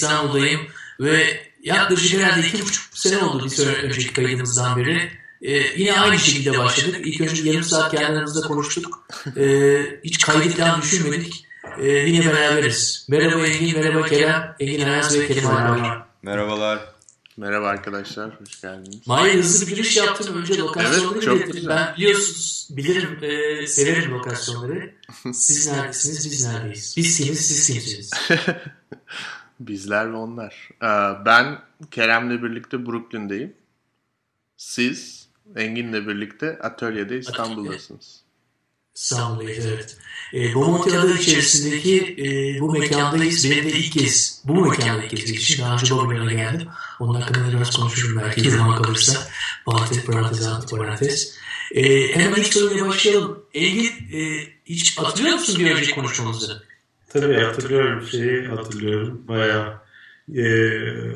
İstanbul'dayım. Ve yaklaşık herhalde iki buçuk sene oldu bir süre önceki kaydımızdan beri. Ee, yine aynı şekilde başladık. İlk önce yarım saat kendi aramızda konuştuk. Ee, hiç kaydı falan düşünmedik. Ee, yine beraberiz. Merhaba Engin, merhaba Kerem. Engin Ayaz ve Kerem Ayaz. Merhabalar. Merhaba arkadaşlar, hoş geldiniz. Mahir hızlı bir giriş yaptın. Önce lokasyonları Evet, çok güzel. Ben biliyorsunuz, bilirim, e, severim lokasyonları. Siz neredesiniz, biz neredeyiz? Biz kimiz, siz kimsiniz? Bizler ve onlar. Ee, Ben Kerem'le birlikte Brooklyn'deyim. Siz Engin'le birlikte atölyede İstanbul'dasınız. İstanbul'dayız evet. E, Bomonti adı içerisindeki e, bu mekandayız. Benim de ilk kez bu mekanda ilk kez geçişim. Daha önce Babylon'a geldim. Onun hakkında biraz konuşurum belki zaman kalırsa. Parantez, parantez, antiparantez. E, hemen ilk soruyla başlayalım. Engin e, hiç hatırlıyor musun bir önceki konuşmamızı? Tabii hatırlıyorum şeyi hatırlıyorum. Bayağı eee,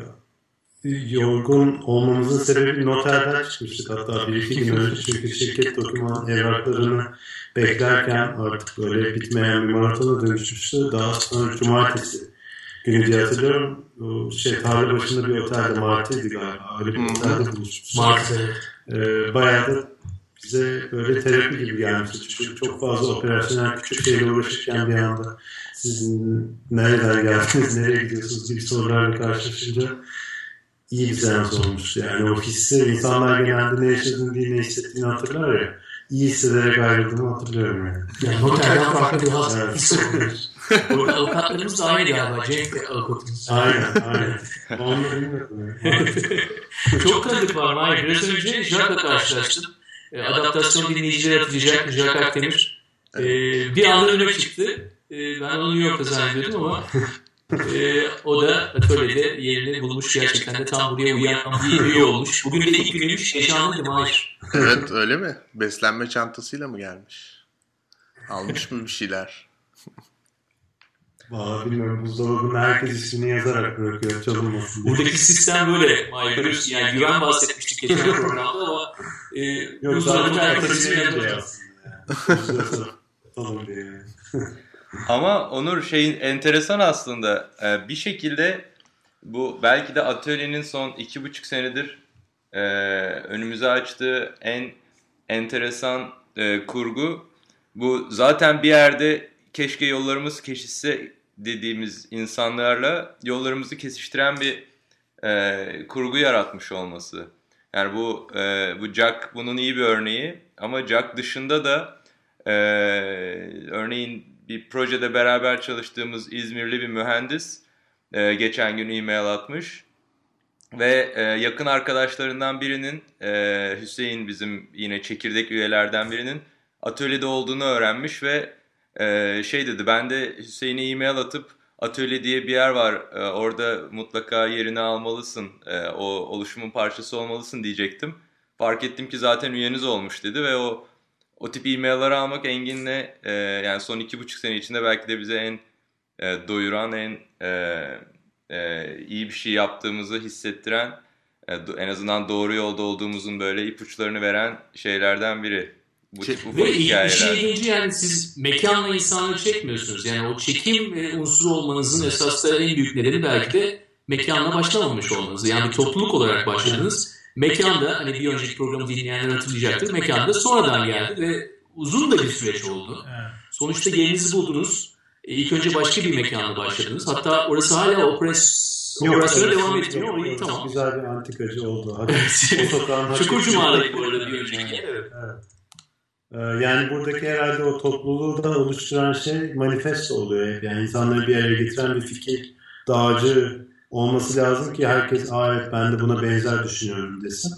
yorgun olmamızın sebebi noterden çıkmıştık hatta bir iki gün önce. Çünkü şirket doküman evraklarını beklerken artık böyle bitmeyen bir maratona dönüşmüştü. Daha sonra cumartesi günü diye hatırlıyorum. O şey tarla başında bir otelde Martı'ydı galiba. Öyle bir otelde buluşmuştuk. Mart evet. Ee, bayağı da bize böyle terapi gibi gelmişti. Çünkü çok fazla operasyonel küçük şeyle uğraşırken bir anda sizin nereden geldiniz, nereye gidiyorsunuz gibi sorularla karşılaşınca iyi bir seans olmuş. Yani o hissi insanlar genelde ne yaşadığını değil ne hissettiğini hatırlar ya. İyi hissederek ayrıldığımı hatırlıyorum yani. Yani noterden farklı bir haz Evet. his olmuş. Avukatlarımız da aynı galiba. Cenk ve avukatımız. Aynen, aynen. Onu bilmiyorum. Çok tanıdık var Mahir. Biraz önce Jacques'la karşılaştım. E, adaptasyon dinleyicileri hatırlayacak Jacques Akdemir. E, bir anda önüme çıktı. E, ben onu New York'ta zannediyordum ama e, o da atölyede yerini bulmuş. Gerçekten de tam buraya uyan bir üye olmuş. Bugün de ilk günüymüş. Heyecanlıydı Mahir. Evet öyle mi? Beslenme çantasıyla mı gelmiş? Almış mı bir şeyler? Vallahi bilmiyorum. Buzdolabına herkes ismini yazarak bırakıyor çalınmasın diye. Buradaki sistem böyle Mahir. Görüyorsun yani güven bahsetmiştik geçen programda ama e, Yok buzdolabında zaten herkes ismini yazıyor yazıyor. aslında. Yani. Tutalım diye. Ama Onur şeyin enteresan aslında. Ee, bir şekilde bu belki de atölyenin son iki buçuk senedir e, önümüze açtığı en enteresan e, kurgu. Bu zaten bir yerde keşke yollarımız kesişse dediğimiz insanlarla yollarımızı kesiştiren bir e, kurgu yaratmış olması. Yani bu e, bu Jack bunun iyi bir örneği ama Jack dışında da e, örneğin bir projede beraber çalıştığımız İzmirli bir mühendis e, geçen gün e-mail atmış ve e, yakın arkadaşlarından birinin e, Hüseyin bizim yine çekirdek üyelerden birinin atölyede olduğunu öğrenmiş ve e, şey dedi ben de Hüseyin'e e-mail atıp atölye diye bir yer var e, orada mutlaka yerini almalısın e, o oluşumun parçası olmalısın diyecektim. Fark ettim ki zaten üyeniz olmuş dedi ve o o tip e-mailleri almak Engin'le e, yani son iki buçuk sene içinde belki de bize en e, doyuran, en e, e, iyi bir şey yaptığımızı hissettiren, e, en azından doğru yolda olduğumuzun böyle ipuçlarını veren şeylerden biri. Bu Şey- tip ufak Ve bir hikayeler. şey deyince yani siz mekanla insanları çekmiyorsunuz. Yani o çekim e, unsuru olmanızın esas da en büyük nedeni belki de mekanla başlamamış olmanız. Yani bir topluluk olarak başladınız. Mekanda hani bir önceki programı dinleyenler hatırlayacaktır. Mekanda sonradan geldi ve uzun da bir süreç oldu. Sonuçta yerinizi buldunuz. E, ilk önce başka bir mekanda başladınız. Hatta orası hala opres... operasyona evet, devam etmiyor. yok, O iyi yok. tamam. Güzel bir antikacı oldu. Hafif- Çukur Cuma'daydı bu arada bir önceki. Evet. Evet. Ee, Yani buradaki herhalde o topluluğu da oluşturan şey manifesto oluyor. Yani insanları bir araya getiren bir fikir dağcı olması lazım ki herkes Aa, evet ben de buna benzer düşünüyorum desin.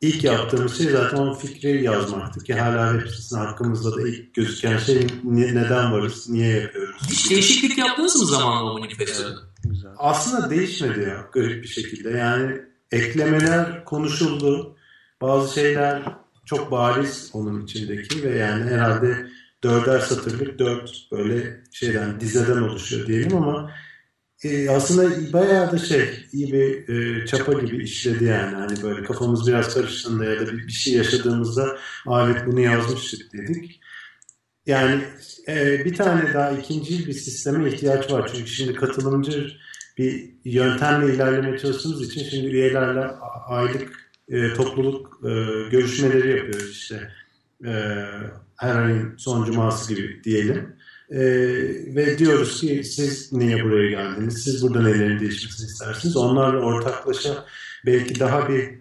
İlk yaptığımız şey zaten o fikri yazmaktı ki hala hepsinin hakkımızda da ilk gözüken şey ne- neden varız, niye yapıyoruz. Hiç değişiklik yaptınız mı zamanla o manifestoda? Güzel. Aslında değişmedi ya garip bir şekilde. Yani eklemeler konuşuldu. Bazı şeyler çok bariz onun içindeki ve yani herhalde dörder satırlık dört böyle şeyden dizeden oluşuyor diyelim ama e, aslında bayağı da şey iyi bir e, çapa gibi işledi yani. Hani böyle kafamız biraz karıştığında ya da bir, bir şey yaşadığımızda "Aa, evet bunu yazmıştık dedik. yani e, bir tane daha ikinci bir sisteme ihtiyaç var. Çünkü şimdi katılımcı bir yöntemle ilerlemeye çalıştığımız için şimdi üyelerle aylık e, topluluk e, görüşmeleri yapıyoruz işte. E, her ayın son cuması gibi diyelim. E, ve diyoruz ki siz niye buraya geldiniz? Siz burada nelerin değişmesini istersiniz? Onlarla ortaklaşa belki daha bir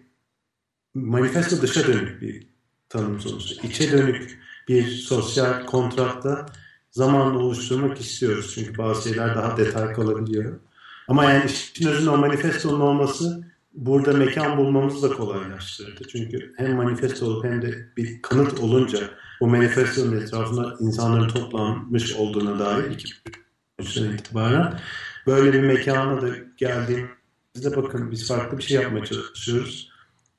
manifesto dışa dönük bir tanım sonuçta. İçe dönük bir sosyal kontratta zamanla oluşturmak istiyoruz. Çünkü bazı şeyler daha detay kalabiliyor. Ama yani işin özünde o manifestonun olması burada mekan bulmamızı da kolaylaştırdı. Çünkü hem manifesto olup hem de bir kanıt olunca o manifestonun etrafında insanların toplanmış olduğuna dair iki sene itibaren böyle bir mekana da geldiğimizde bakın biz farklı bir şey yapmaya çalışıyoruz.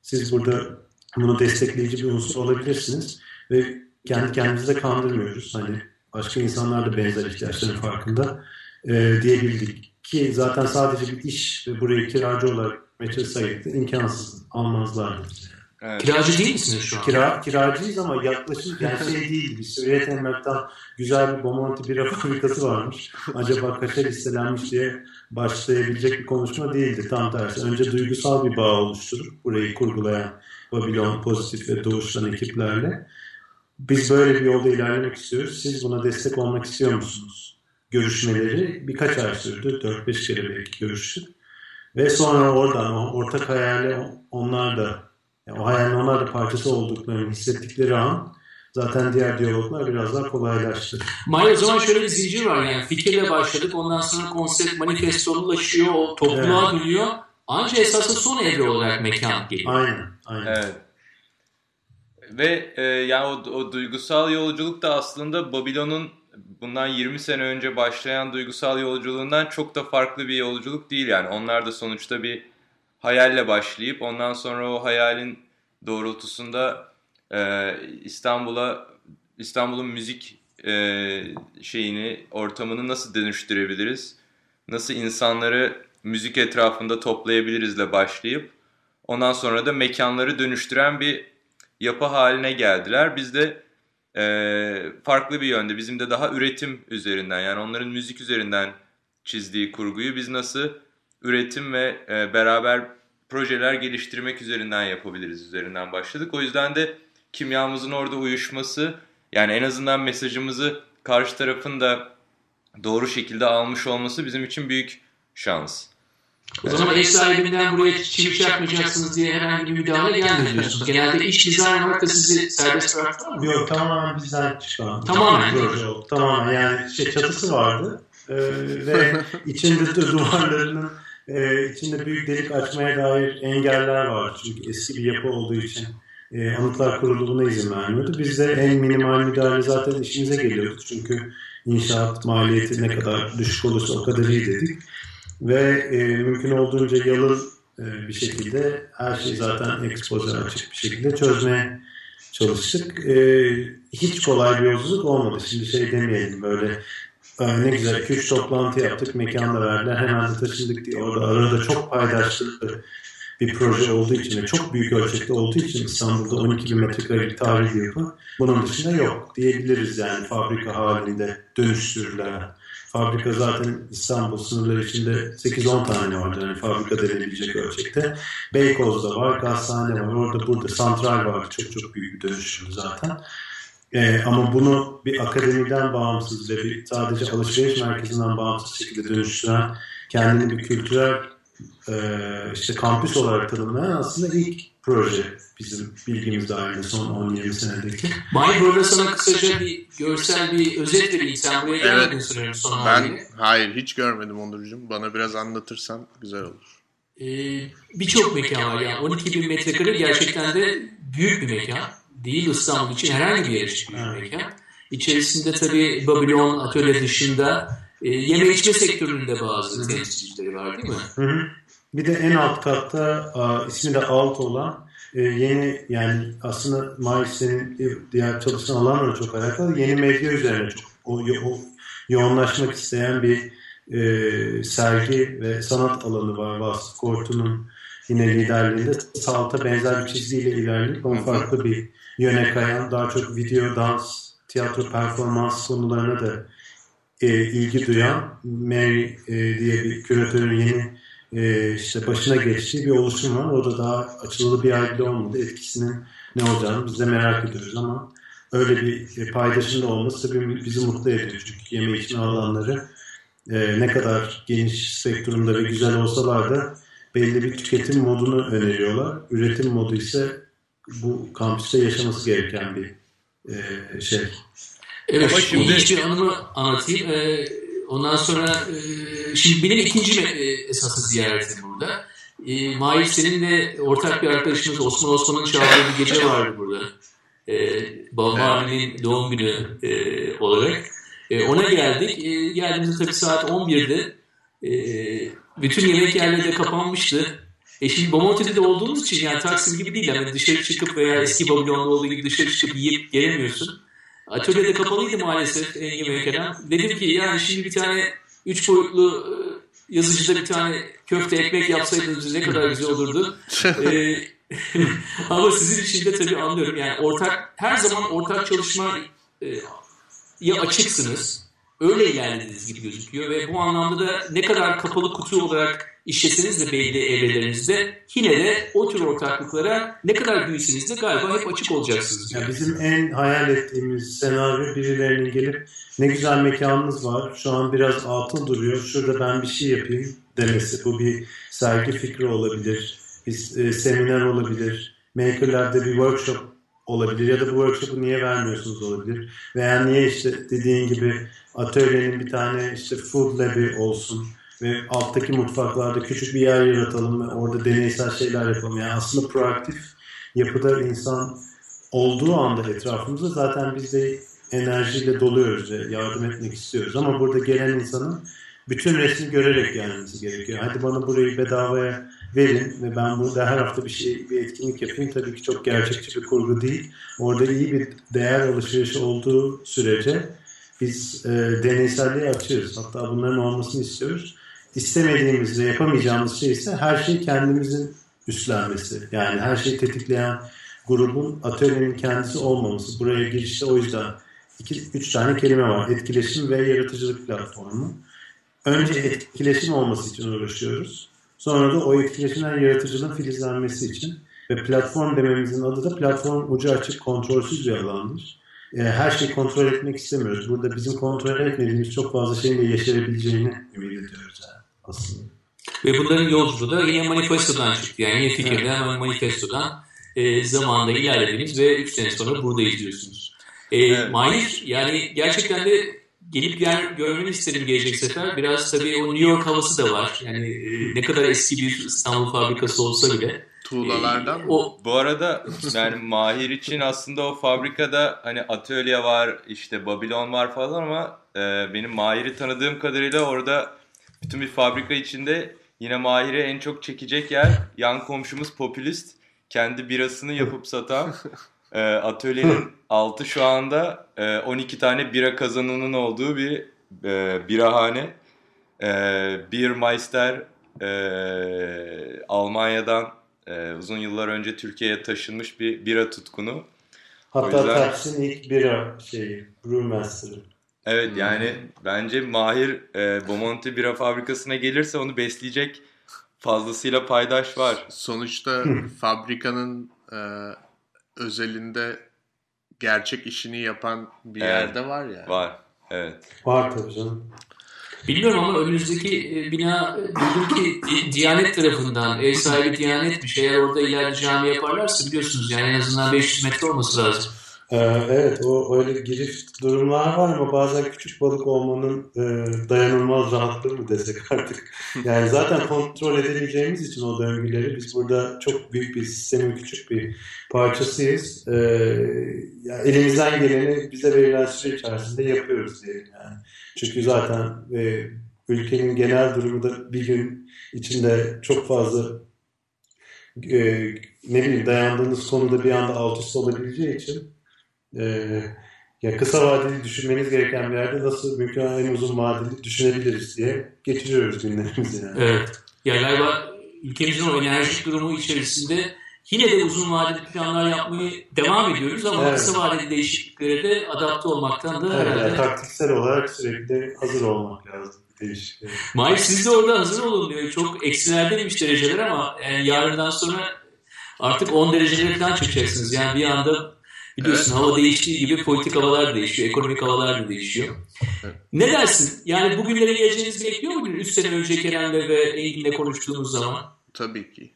Siz burada bunu destekleyici bir unsur olabilirsiniz ve kendi kendimizi de kandırmıyoruz. Hani başka insanlar da benzer ihtiyaçların farkında e, diyebildik. Ki zaten sadece bir iş ve burayı kiracı olarak meçhul imkansız almazlardı Evet. Kiracı değil misiniz şu an? Kira, kiracıyız ama yaklaşık yani şey değil. Bir Süriyet Emlak'tan güzel bir Bomonti bira fabrikası varmış. Acaba kaça listelenmiş diye başlayabilecek bir konuşma değildi. Tam tersi. Önce duygusal bir bağ oluşturup burayı kurgulayan Babilon Pozitif ve Doğuş'tan ekiplerle biz böyle bir yolda ilerlemek istiyoruz. Siz buna destek olmak istiyor musunuz? Görüşmeleri birkaç ay sürdü. 4-5 kere belki görüştük. Ve sonra oradan o ortak hayali onlar da yani o hayalin onlar da parçası olduklarını hissettikleri an zaten diğer diyaloglar biraz daha kolaylaştı. Maya o zaman şöyle bir zincir var yani fikirle başladık ondan sonra konsept manifestolaşıyor o topluluğa evet. dönüyor. Ancak esasında son evre olarak mekan geliyor. Aynen. aynen. Evet. Ve e, yani o, o duygusal yolculuk da aslında Babilon'un bundan 20 sene önce başlayan duygusal yolculuğundan çok da farklı bir yolculuk değil yani. Onlar da sonuçta bir hayalle başlayıp ondan sonra o hayalin doğrultusunda e, İstanbul'a İstanbul'un müzik e, şeyini, ortamını nasıl dönüştürebiliriz? Nasıl insanları müzik etrafında toplayabilirizle başlayıp ondan sonra da mekanları dönüştüren bir yapı haline geldiler. Biz de e, farklı bir yönde bizim de daha üretim üzerinden yani onların müzik üzerinden çizdiği kurguyu biz nasıl üretim ve e, beraber projeler geliştirmek üzerinden yapabiliriz üzerinden başladık. O yüzden de kimyamızın orada uyuşması yani en azından mesajımızı karşı tarafın da doğru şekilde almış olması bizim için büyük şans. O zaman ev sahibinden buraya çivi çakmayacaksınız diye herhangi bir müdahale diyorsunuz. Genelde iş dizayn olarak da sizi serbest bıraktılar mı? Yok tamamen bizden çıkan. Tamamen. Yok, tamamen yani şey, çatısı vardı ee, ve içinde de duvarlarının e, içinde büyük delik açmaya dair engeller var. Çünkü eski bir yapı olduğu için e, anıtlar kuruluna izin vermiyordu. Biz de en minimal müdahale zaten işimize geliyordu. Çünkü inşaat maliyeti ne kadar düşük olursa o kadar iyi dedik ve e, mümkün olduğunca yalın e, bir şekilde her şey zaten ekspoze açık bir şekilde çözmeye çalıştık. E, hiç kolay bir yolculuk olmadı. Şimdi şey demeyelim böyle e, ne güzel 2-3 toplantı yaptık, mekanda verdiler, hemen de taşındık diye. Orada arada çok paydaşlı bir proje olduğu için ve çok büyük ölçekte olduğu için İstanbul'da 12 bin metrekare bir tarih yapı. Bunun dışında yok diyebiliriz yani fabrika halinde dönüştürülen Fabrika zaten İstanbul sınırları içinde 8-10 tane var. Yani fabrika denilebilecek ölçekte. Beykoz'da var, Gazhane var, orada burada santral var. Çok çok büyük bir dönüşüm zaten. Ee, ama bunu bir akademiden bağımsız ve bir sadece alışveriş merkezinden bağımsız şekilde dönüştüren kendini bir kültürel e, işte kampüs olarak tanımlayan aslında ilk proje bizim bilgimiz dahilinde son 10-20 senedeki. May burada sana kısaca bir görsel bir özet vereyim. Sen buraya gelmedin evet, sanıyorum son ben, haliyle. Hayır hiç görmedim Onurcuğum. Bana biraz anlatırsan güzel olur. Ee, Birçok mekan var yani 12 bin metrekare gerçekten de büyük bir mekan. Değil İstanbul için herhangi bir yer için büyük bir mekan. İçerisinde tabii Babylon atölye dışında e, yeme içme sektöründe bazı temsilcileri var değil mi? Hı hı. Bir de en alt katta a, ismi de alt olan e, yeni yani aslında Mayıs'ın diğer çalışan alanla çok alakalı yeni medya üzerine çok o, o yoğunlaşmak isteyen bir e, sergi ve sanat alanı var Vasıf Kortu'nun yine liderliğinde Salt'a benzer bir çizgiyle ilerleyip ama farklı bir yöne kayan daha çok video, dans tiyatro performans konularına da e, ilgi duyan Mary e, diye bir küratörün yeni e, işte başına geçtiği bir oluşum var. O da daha açılı bir yer bile olmadı. Etkisinin ne olacağını biz de merak ediyoruz ama öyle bir e, paydaşında olması tabii bizi mutlu ediyor. Çünkü yeme içme alanları e, ne kadar geniş sektöründe ve güzel olsalar da belli bir tüketim modunu öneriyorlar. Üretim modu ise bu kampüste yaşaması gereken bir e, şey. Evet, Ama şimdi şimdi- bir anımı anlatayım. Ee, ondan sonra e, şimdi benim ikinci me- e, esaslı ziyaretim burada. E, Mahir senin de ortak bir arkadaşımız Osman Osman'ın çağırdığı bir gece vardı burada. E, Babamın doğum günü e, olarak. E, ona geldik. E, geldiğimizde tabii saat 11'de. E, bütün yemek yerleri de kapanmıştı. E şimdi Bomonti'de de olduğumuz için yani Taksim gibi değil. Yani dışarı çıkıp veya eski Babilon'da olduğu gibi dışarı çıkıp yiyip gelemiyorsun. Atölyede kapalıydı maalesef Engin ve Kerem. Dedim ki yani şimdi bir tane üç boyutlu e, yazıcıda bir tane köfte ekmek yapsaydınız ne kadar güzel olurdu. Ee, ama sizin için de tabii anlıyorum. Yani ortak her zaman ortak çalışma e, ya açıksınız. Öyle ilerlediğiniz gibi gözüküyor ve bu anlamda da ne kadar kapalı kutu olarak işleseniz de belli evrelerinizde yine de o tür ortaklıklara ne kadar büyüseniz de galiba hep açık olacaksınız. Ya bizim en hayal ettiğimiz senaryo birilerinin gelip ne güzel mekanınız var. Şu an biraz atıl duruyor. Şurada ben bir şey yapayım demesi. Bu bir sergi fikri olabilir. Bir e, seminer olabilir. Maker'larda bir workshop olabilir. Ya da bu workshop'u niye vermiyorsunuz olabilir. Veya niye işte dediğin gibi atölyenin bir tane işte food lab'i olsun ve alttaki mutfaklarda küçük bir yer yaratalım ve orada deneysel şeyler yapalım. Yani aslında proaktif yapıda insan olduğu anda etrafımızda zaten biz de enerjiyle doluyoruz ve yardım etmek istiyoruz. Ama burada gelen insanın bütün resmi görerek gelmesi gerekiyor. Hadi bana burayı bedavaya verin ve ben burada her hafta bir şey bir etkinlik yapayım. Tabii ki çok gerçekçi bir kurgu değil. Orada iyi bir değer alışverişi olduğu sürece biz e, deneyselliği açıyoruz. Hatta bunların olmasını istiyoruz. İstemediğimiz ve yapamayacağımız şey ise her şeyi kendimizin üstlenmesi. Yani her şeyi tetikleyen grubun atölyenin kendisi olmaması. Buraya girişte o yüzden iki, üç tane kelime var. Etkileşim ve yaratıcılık platformu. Önce etkileşim olması için uğraşıyoruz. Sonra da o etkileşimden yaratıcılığın filizlenmesi için ve platform dememizin adı da platform ucu açık kontrolsüz bir alandır. E, her şeyi kontrol etmek istemiyoruz. Burada bizim kontrol etmediğimiz çok fazla şeyin de yaşayabileceğini ümit ediyoruz yani aslında. Ve bunların yolculuğu da yine manifestodan çıktı. Yani yine fikirden ama manifestodan e, zamanında ilerlediğiniz ve 3 sene sonra burada izliyorsunuz. E, Evet. Mahir yani gerçekten de gelip gel, görmeni isterim gelecek sefer. Biraz tabii o New York havası da var. Yani e, ne kadar eski bir İstanbul fabrikası olsa bile. Tuğlalardan mı? O Bu arada yani Mahir için aslında o fabrikada hani atölye var, işte Babilon var falan ama e, benim Mahir'i tanıdığım kadarıyla orada bütün bir fabrika içinde yine Mahir'i en çok çekecek yer yan komşumuz Popülist. Kendi birasını yapıp satan e, atölyenin altı şu anda e, 12 tane bira kazanının olduğu bir e, birahane. E, Biermeister e, Almanya'dan ee, uzun yıllar önce Türkiye'ye taşınmış bir bira tutkunu. Hatta O yüzden- Pepsi'nin ilk bira şeyi, Brewmaster'ı. Evet Hmm. yani bence Mahir e, Bomonti bira fabrikasına gelirse onu besleyecek fazlasıyla paydaş var. Sonuçta fabrikanın e, özelinde gerçek işini yapan bir Evet. yerde var ya. Var. Evet. Var tabii canım. Bilmiyorum ama önümüzdeki e, bina e, duydum ki Di- Diyanet tarafından ev sahibi Diyanetmiş. Eğer orada ileride cami yaparlarsa biliyorsunuz yani en azından 500 metre olması lazım. Ee, evet o öyle girift durumlar var ama bazen küçük balık olmanın e, dayanılmaz rahatlığı mı desek artık. Yani zaten kontrol edemeyeceğimiz için o döngüleri biz burada çok büyük bir sistemin küçük bir parçasıyız. Ee, ya elimizden geleni bize verilen süre içerisinde yapıyoruz diyelim yani. Çünkü zaten e, ülkenin genel durumu da bir gün içinde çok fazla e, ne bileyim dayandığınız konuda bir anda alt üst olabileceği için ee, ya kısa vadeli düşünmeniz gereken bir yerde nasıl mümkün en uzun vadeli düşünebiliriz diye geçiriyoruz günlerimizi yani. Evet. Ya galiba ülkemizin o enerjik durumu içerisinde yine de uzun vadeli planlar yapmayı devam ediyoruz ama Evet. kısa vadeli değişikliklere de adapte olmaktan da Evet, herhalde. taktiksel olarak sürekli hazır olmak lazım değişikliğe. Mahir siz de orada hazır olun diyor. Çok eksilerdeymiş dereceler ama yani yarından sonra artık 10 derecelere falan çıkacaksınız. Yani bir anda biliyorsun hava değiştiği gibi politik havalar da değişiyor, ekonomik havalar da değişiyor. Evet. Ne dersin? Yani bugünlere geleceğinizi bekliyor muydun? 3 sene önce Kerem'le ve Engin'le konuştuğumuz zaman. Tabii ki.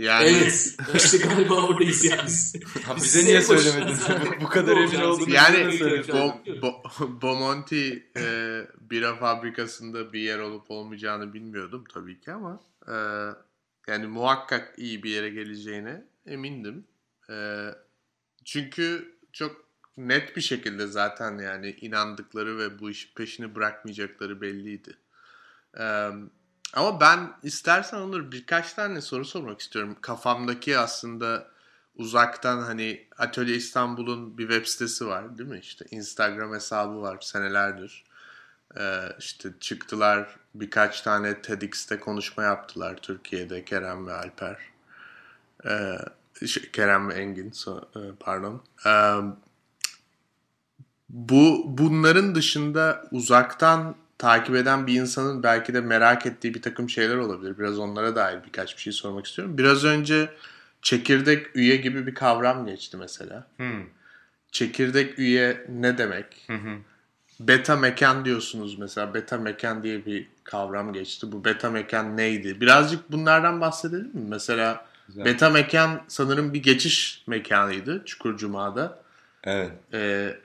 Yani Evet. işte galiba oradayız yani. Ha, bize niye söylemedin? bu, bu kadar emin olduğunu Yani. Bo, Bo- Bomonti e, bira fabrikasında bir yer olup olmayacağını bilmiyordum tabii ki ama e, yani muhakkak iyi bir yere geleceğine emindim. E, çünkü çok net bir şekilde zaten yani inandıkları ve bu işin peşini bırakmayacakları belliydi. E, ama ben istersen Onur birkaç tane soru sormak istiyorum. Kafamdaki aslında uzaktan hani Atölye İstanbul'un bir web sitesi var değil mi? İşte Instagram hesabı var senelerdir. Ee, işte çıktılar birkaç tane TEDx'te konuşma yaptılar Türkiye'de Kerem ve Alper. Ee, şey, Kerem ve Engin e, pardon. Ee, bu bunların dışında uzaktan takip eden bir insanın belki de merak ettiği bir takım şeyler olabilir. Biraz onlara dair birkaç bir şey sormak istiyorum. Biraz önce çekirdek üye gibi bir kavram geçti mesela. Hmm. Çekirdek üye ne demek? Hı hı. Beta mekan diyorsunuz mesela. Beta mekan diye bir kavram geçti. Bu beta mekan neydi? Birazcık bunlardan bahsedelim mi? Mesela Güzel. beta mekan sanırım bir geçiş mekanıydı Çukurcuma'da. Evet. Ee,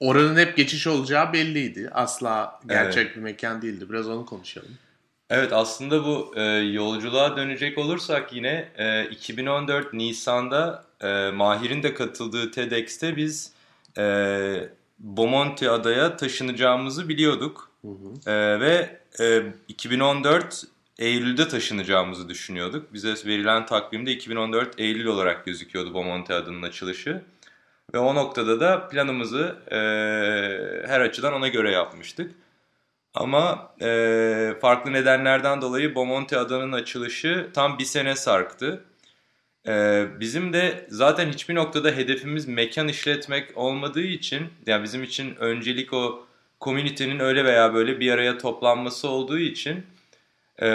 oranın hep geçiş olacağı belliydi. Asla gerçek bir mekan değildi. Biraz onu konuşalım. Evet aslında bu e, yolculuğa dönecek olursak yine e, 2014 Nisan'da e, Mahir'in de katıldığı TEDx'te biz e, Bomonti adaya taşınacağımızı biliyorduk. Hı hı. E, ve e, 2014 Eylül'de taşınacağımızı düşünüyorduk. Bize verilen takvimde 2014 Eylül olarak gözüküyordu Bomonti adının açılışı. Ve o noktada da planımızı e, her açıdan ona göre yapmıştık. Ama e, farklı nedenlerden dolayı Bomonti adanın açılışı tam bir sene sarktı. E, bizim de zaten hiçbir noktada hedefimiz mekan işletmek olmadığı için, yani bizim için öncelik o komünitenin öyle veya böyle bir araya toplanması olduğu için e,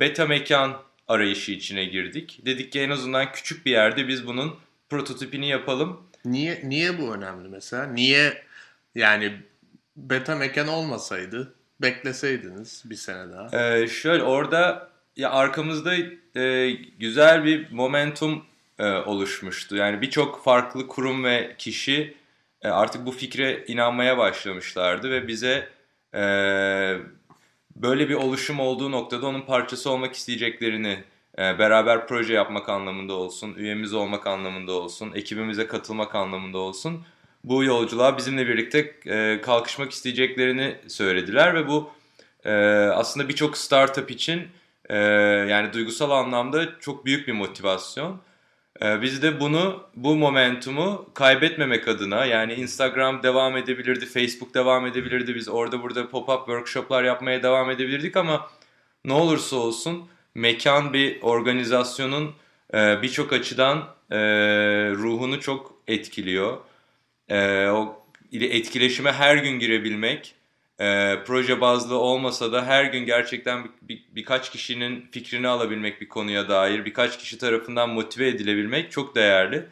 beta mekan arayışı içine girdik. Dedik ki en azından küçük bir yerde biz bunun prototipini yapalım. Niye niye bu önemli mesela? Niye yani beta mekan olmasaydı bekleseydiniz bir sene daha? Ee, şöyle orada ya arkamızda e, güzel bir momentum e, oluşmuştu. Yani birçok farklı kurum ve kişi e, artık bu fikre inanmaya başlamışlardı ve bize e, böyle bir oluşum olduğu noktada onun parçası olmak isteyeceklerini beraber proje yapmak anlamında olsun, üyemiz olmak anlamında olsun, ekibimize katılmak anlamında olsun bu yolculuğa bizimle birlikte e, kalkışmak isteyeceklerini söylediler ve bu e, aslında birçok startup için e, yani duygusal anlamda çok büyük bir motivasyon. Biz de bunu, bu momentumu kaybetmemek adına yani Instagram devam edebilirdi, Facebook devam edebilirdi, biz orada burada pop-up workshoplar yapmaya devam edebilirdik ama ne olursa olsun mekan bir organizasyonun e, birçok açıdan e, ruhunu çok etkiliyor. E, o etkileşime her gün girebilmek, e, proje bazlı olmasa da her gün gerçekten bir, bir, birkaç kişinin fikrini alabilmek bir konuya dair, birkaç kişi tarafından motive edilebilmek çok değerli.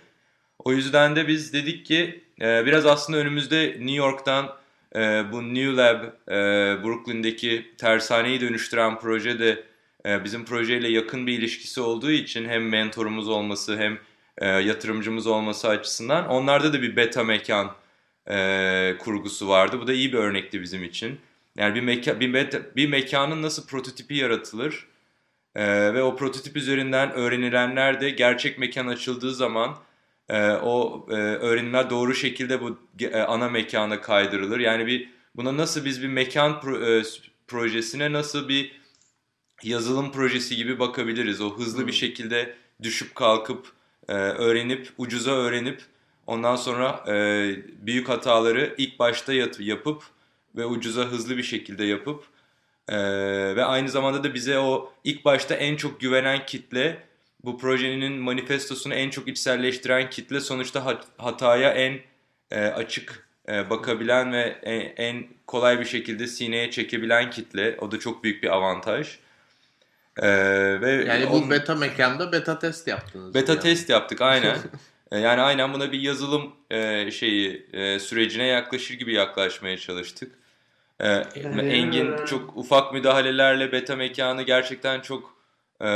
O yüzden de biz dedik ki e, biraz aslında önümüzde New York'tan e, bu New Lab, e, Brooklyn'deki tersaneyi dönüştüren proje de bizim projeyle yakın bir ilişkisi olduğu için hem mentorumuz olması hem e, yatırımcımız olması açısından onlarda da bir beta mekan e, kurgusu vardı. Bu da iyi bir örnekti bizim için. Yani bir, meka, bir, beta, bir mekanın nasıl prototipi yaratılır e, ve o prototip üzerinden öğrenilenler de gerçek mekan açıldığı zaman e, o e, öğrenimler doğru şekilde bu e, ana mekana kaydırılır. Yani bir buna nasıl biz bir mekan pro, e, projesine nasıl bir yazılım projesi gibi bakabiliriz. O hızlı bir şekilde düşüp kalkıp e, öğrenip ucuza öğrenip ondan sonra e, büyük hataları ilk başta yat, yapıp ve ucuza hızlı bir şekilde yapıp e, ve aynı zamanda da bize o ilk başta en çok güvenen kitle bu projenin manifestosunu en çok içselleştiren kitle sonuçta hat- hataya en e, açık e, bakabilen ve en, en kolay bir şekilde sineye çekebilen kitle. O da çok büyük bir avantaj. E, ve Yani bu onun- beta mekanda beta test yaptınız. Beta yani. test yaptık aynen. E, yani aynen buna bir yazılım e, şeyi e, sürecine yaklaşır gibi yaklaşmaya çalıştık. E, Yani- Engin çok ufak müdahalelerle beta mekanı gerçekten çok e,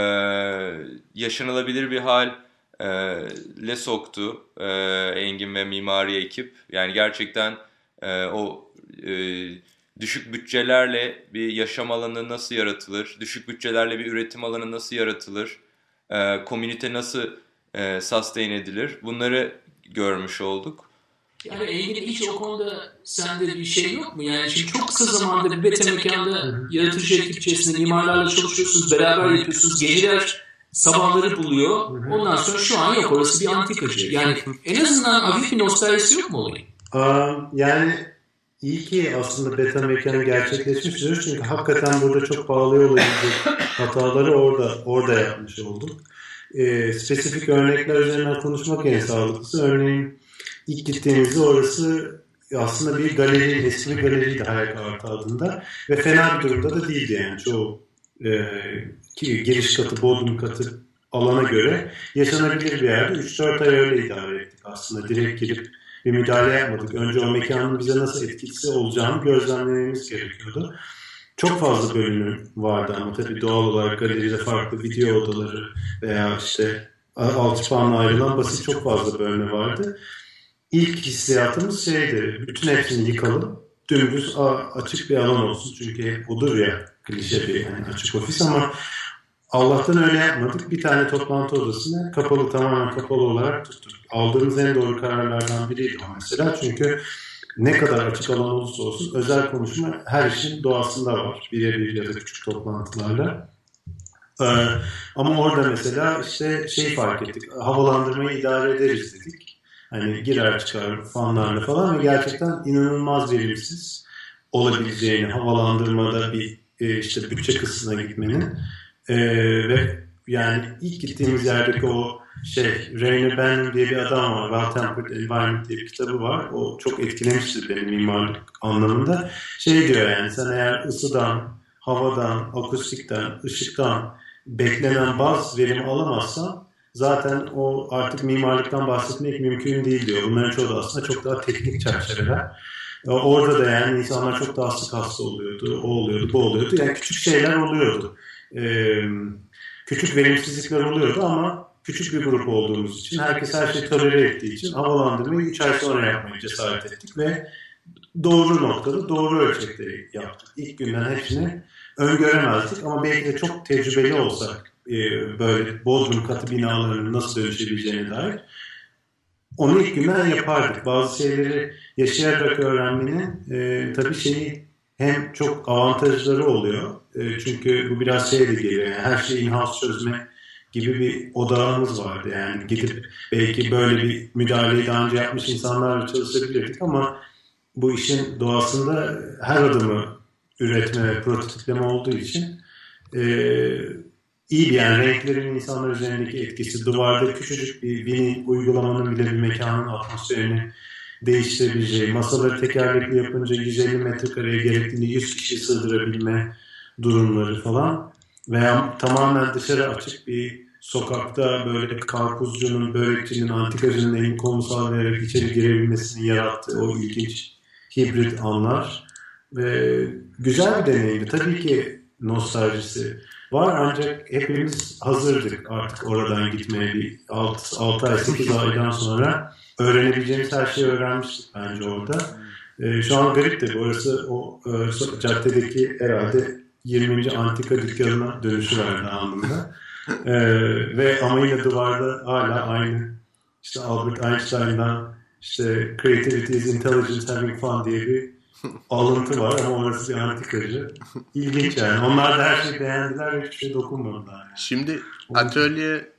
yaşanılabilir bir hal e, le soktu e, Engin ve mimari ekip. Yani gerçekten e, o e, düşük bütçelerle bir yaşam alanı nasıl yaratılır, düşük bütçelerle bir üretim alanı nasıl yaratılır, e, komünite nasıl e, sustain edilir bunları görmüş olduk. Yani Engin hiç o konuda sende bir şey yok mu? Yani şimdi çok kısa zamanda bir beta mekanda yaratıcı ekip içerisinde mimarlarla çalışıyorsunuz, beraber yapıyorsunuz, geceler sabahları buluyor. Ondan sonra şu an yok orası bir antikacı. Yani en azından hafif bir nostaljisi yok mu olayın? Aa, yani iyi ki aslında beta mekanı gerçekleşmiş çünkü hakikaten burada çok pahalı olabilecek hataları orada orada yapmış olduk. Ee, spesifik örnekler üzerinden konuşmak en sağlıklısı. Örneğin ilk gittiğimizde orası aslında bir galeri, eski bir galeriydi Hayal Kartı adında ve fena bir durumda da değildi yani çoğu e, ki giriş katı, bodrum katı alana göre yaşanabilir bir yerde 3-4 ay öyle idare ettik aslında direkt girip bir müdahale yapmadık. Önce o mekanın bize nasıl etkisi olacağını gözlemlememiz gerekiyordu. Çok fazla bölümü vardı ama tabii doğal olarak galeride farklı video odaları veya işte alçıpanla ayrılan basit çok fazla bölümü vardı. İlk hissiyatımız şeydi, bütün hepsini yıkalım, dümdüz açık bir alan olsun. Çünkü hep odur ya klişe bir yani açık ofis ama Allah'tan öyle yapmadık. Bir tane toplantı odasını kapalı tamamen kapalı olarak tuttuk. Aldığımız en doğru kararlardan biriydi o mesela. Çünkü ne kadar açık alan olursa olsun özel konuşma her işin doğasında var. Birebir ya da küçük toplantılarla. Ee, ama orada mesela işte şey fark ettik. Havalandırmayı idare ederiz dedik. Hani girer çıkar fanlarla falan ve gerçekten inanılmaz verimsiz olabileceğini havalandırmada bir e, işte bütçe kısmına gitmenin ee, ve yani ilk gittiğimiz yerdeki o şey Rainer Bannon diye bir adam var. Well Tempered Environment diye bir kitabı var. O çok etkilemiştir benim mimarlık anlamında. Şey diyor yani sen eğer ısıdan, havadan, akustikten, ışıktan beklenen bazı verimi alamazsan zaten o artık mimarlıktan bahsetmek mümkün değil diyor. Bunların çoğu da aslında çok daha teknik çerçeveler. Orada da yani insanlar çok daha sık hasta oluyordu. O oluyordu, bu oluyordu. Yani küçük şeyler oluyordu. Ee, küçük verimsizlikler oluyordu ama küçük bir grup olduğumuz için, herkes her şeyi tolere ettiği için havalandırmayı 3 ay sonra yapmayı cesaret ettik ve doğru noktada, doğru ölçekte yaptık. İlk günden hepsini öngöremezdik ama belki de çok tecrübeli olsak e, böyle bodrum katı binalarının nasıl dönüşebileceğine dair onu ilk günden yapardık. Bazı şeyleri yaşayarak öğrenmenin e, tabii şeyi hem çok avantajları oluyor. E, çünkü bu biraz şeyle geliyor. Yani her şeyi in-house çözme gibi bir odağımız vardı. Yani gidip belki böyle bir müdahaleyi daha önce yapmış insanlarla çalışabilirdik ama bu işin doğasında her adımı üretme ve prototipleme olduğu için e, iyi bir yani renklerin insanlar üzerindeki etkisi, duvarda küçücük bir vinil uygulamanın bile bir mekanın atmosferini değiştirebileceği, masaları tekerlekli yapınca 150 metrekareye gerektiğinde 100 kişi sığdırabilme durumları falan veya tamamen dışarı açık bir sokakta böyle karpuzcunun, börekçinin, antikacının elini kolunu sallayarak içeri girebilmesini yarattığı o ilginç hibrit anlar. Ve güzel bir deneyimdi. Tabii ki nostaljisi var ancak hepimiz hazırdık artık oradan gitmeye bir 6, 6 ay 8 aydan sonra öğrenebileceğimiz her şeyi öğrenmiştik bence orada. Ee, şu an garip tabii orası o e, caddedeki herhalde 20. antika dükkanına dönüşüverdi anlamında. Ee, ve ama yine duvarda hala aynı işte Albert Einstein'dan işte Creativity is Intelligence Having Fun diye bir alıntı var ama orası bir antikacı. İlginç yani. Onlar da her şeyi beğendiler ve hiçbir şey dokunmadılar. Yani. Şimdi atölye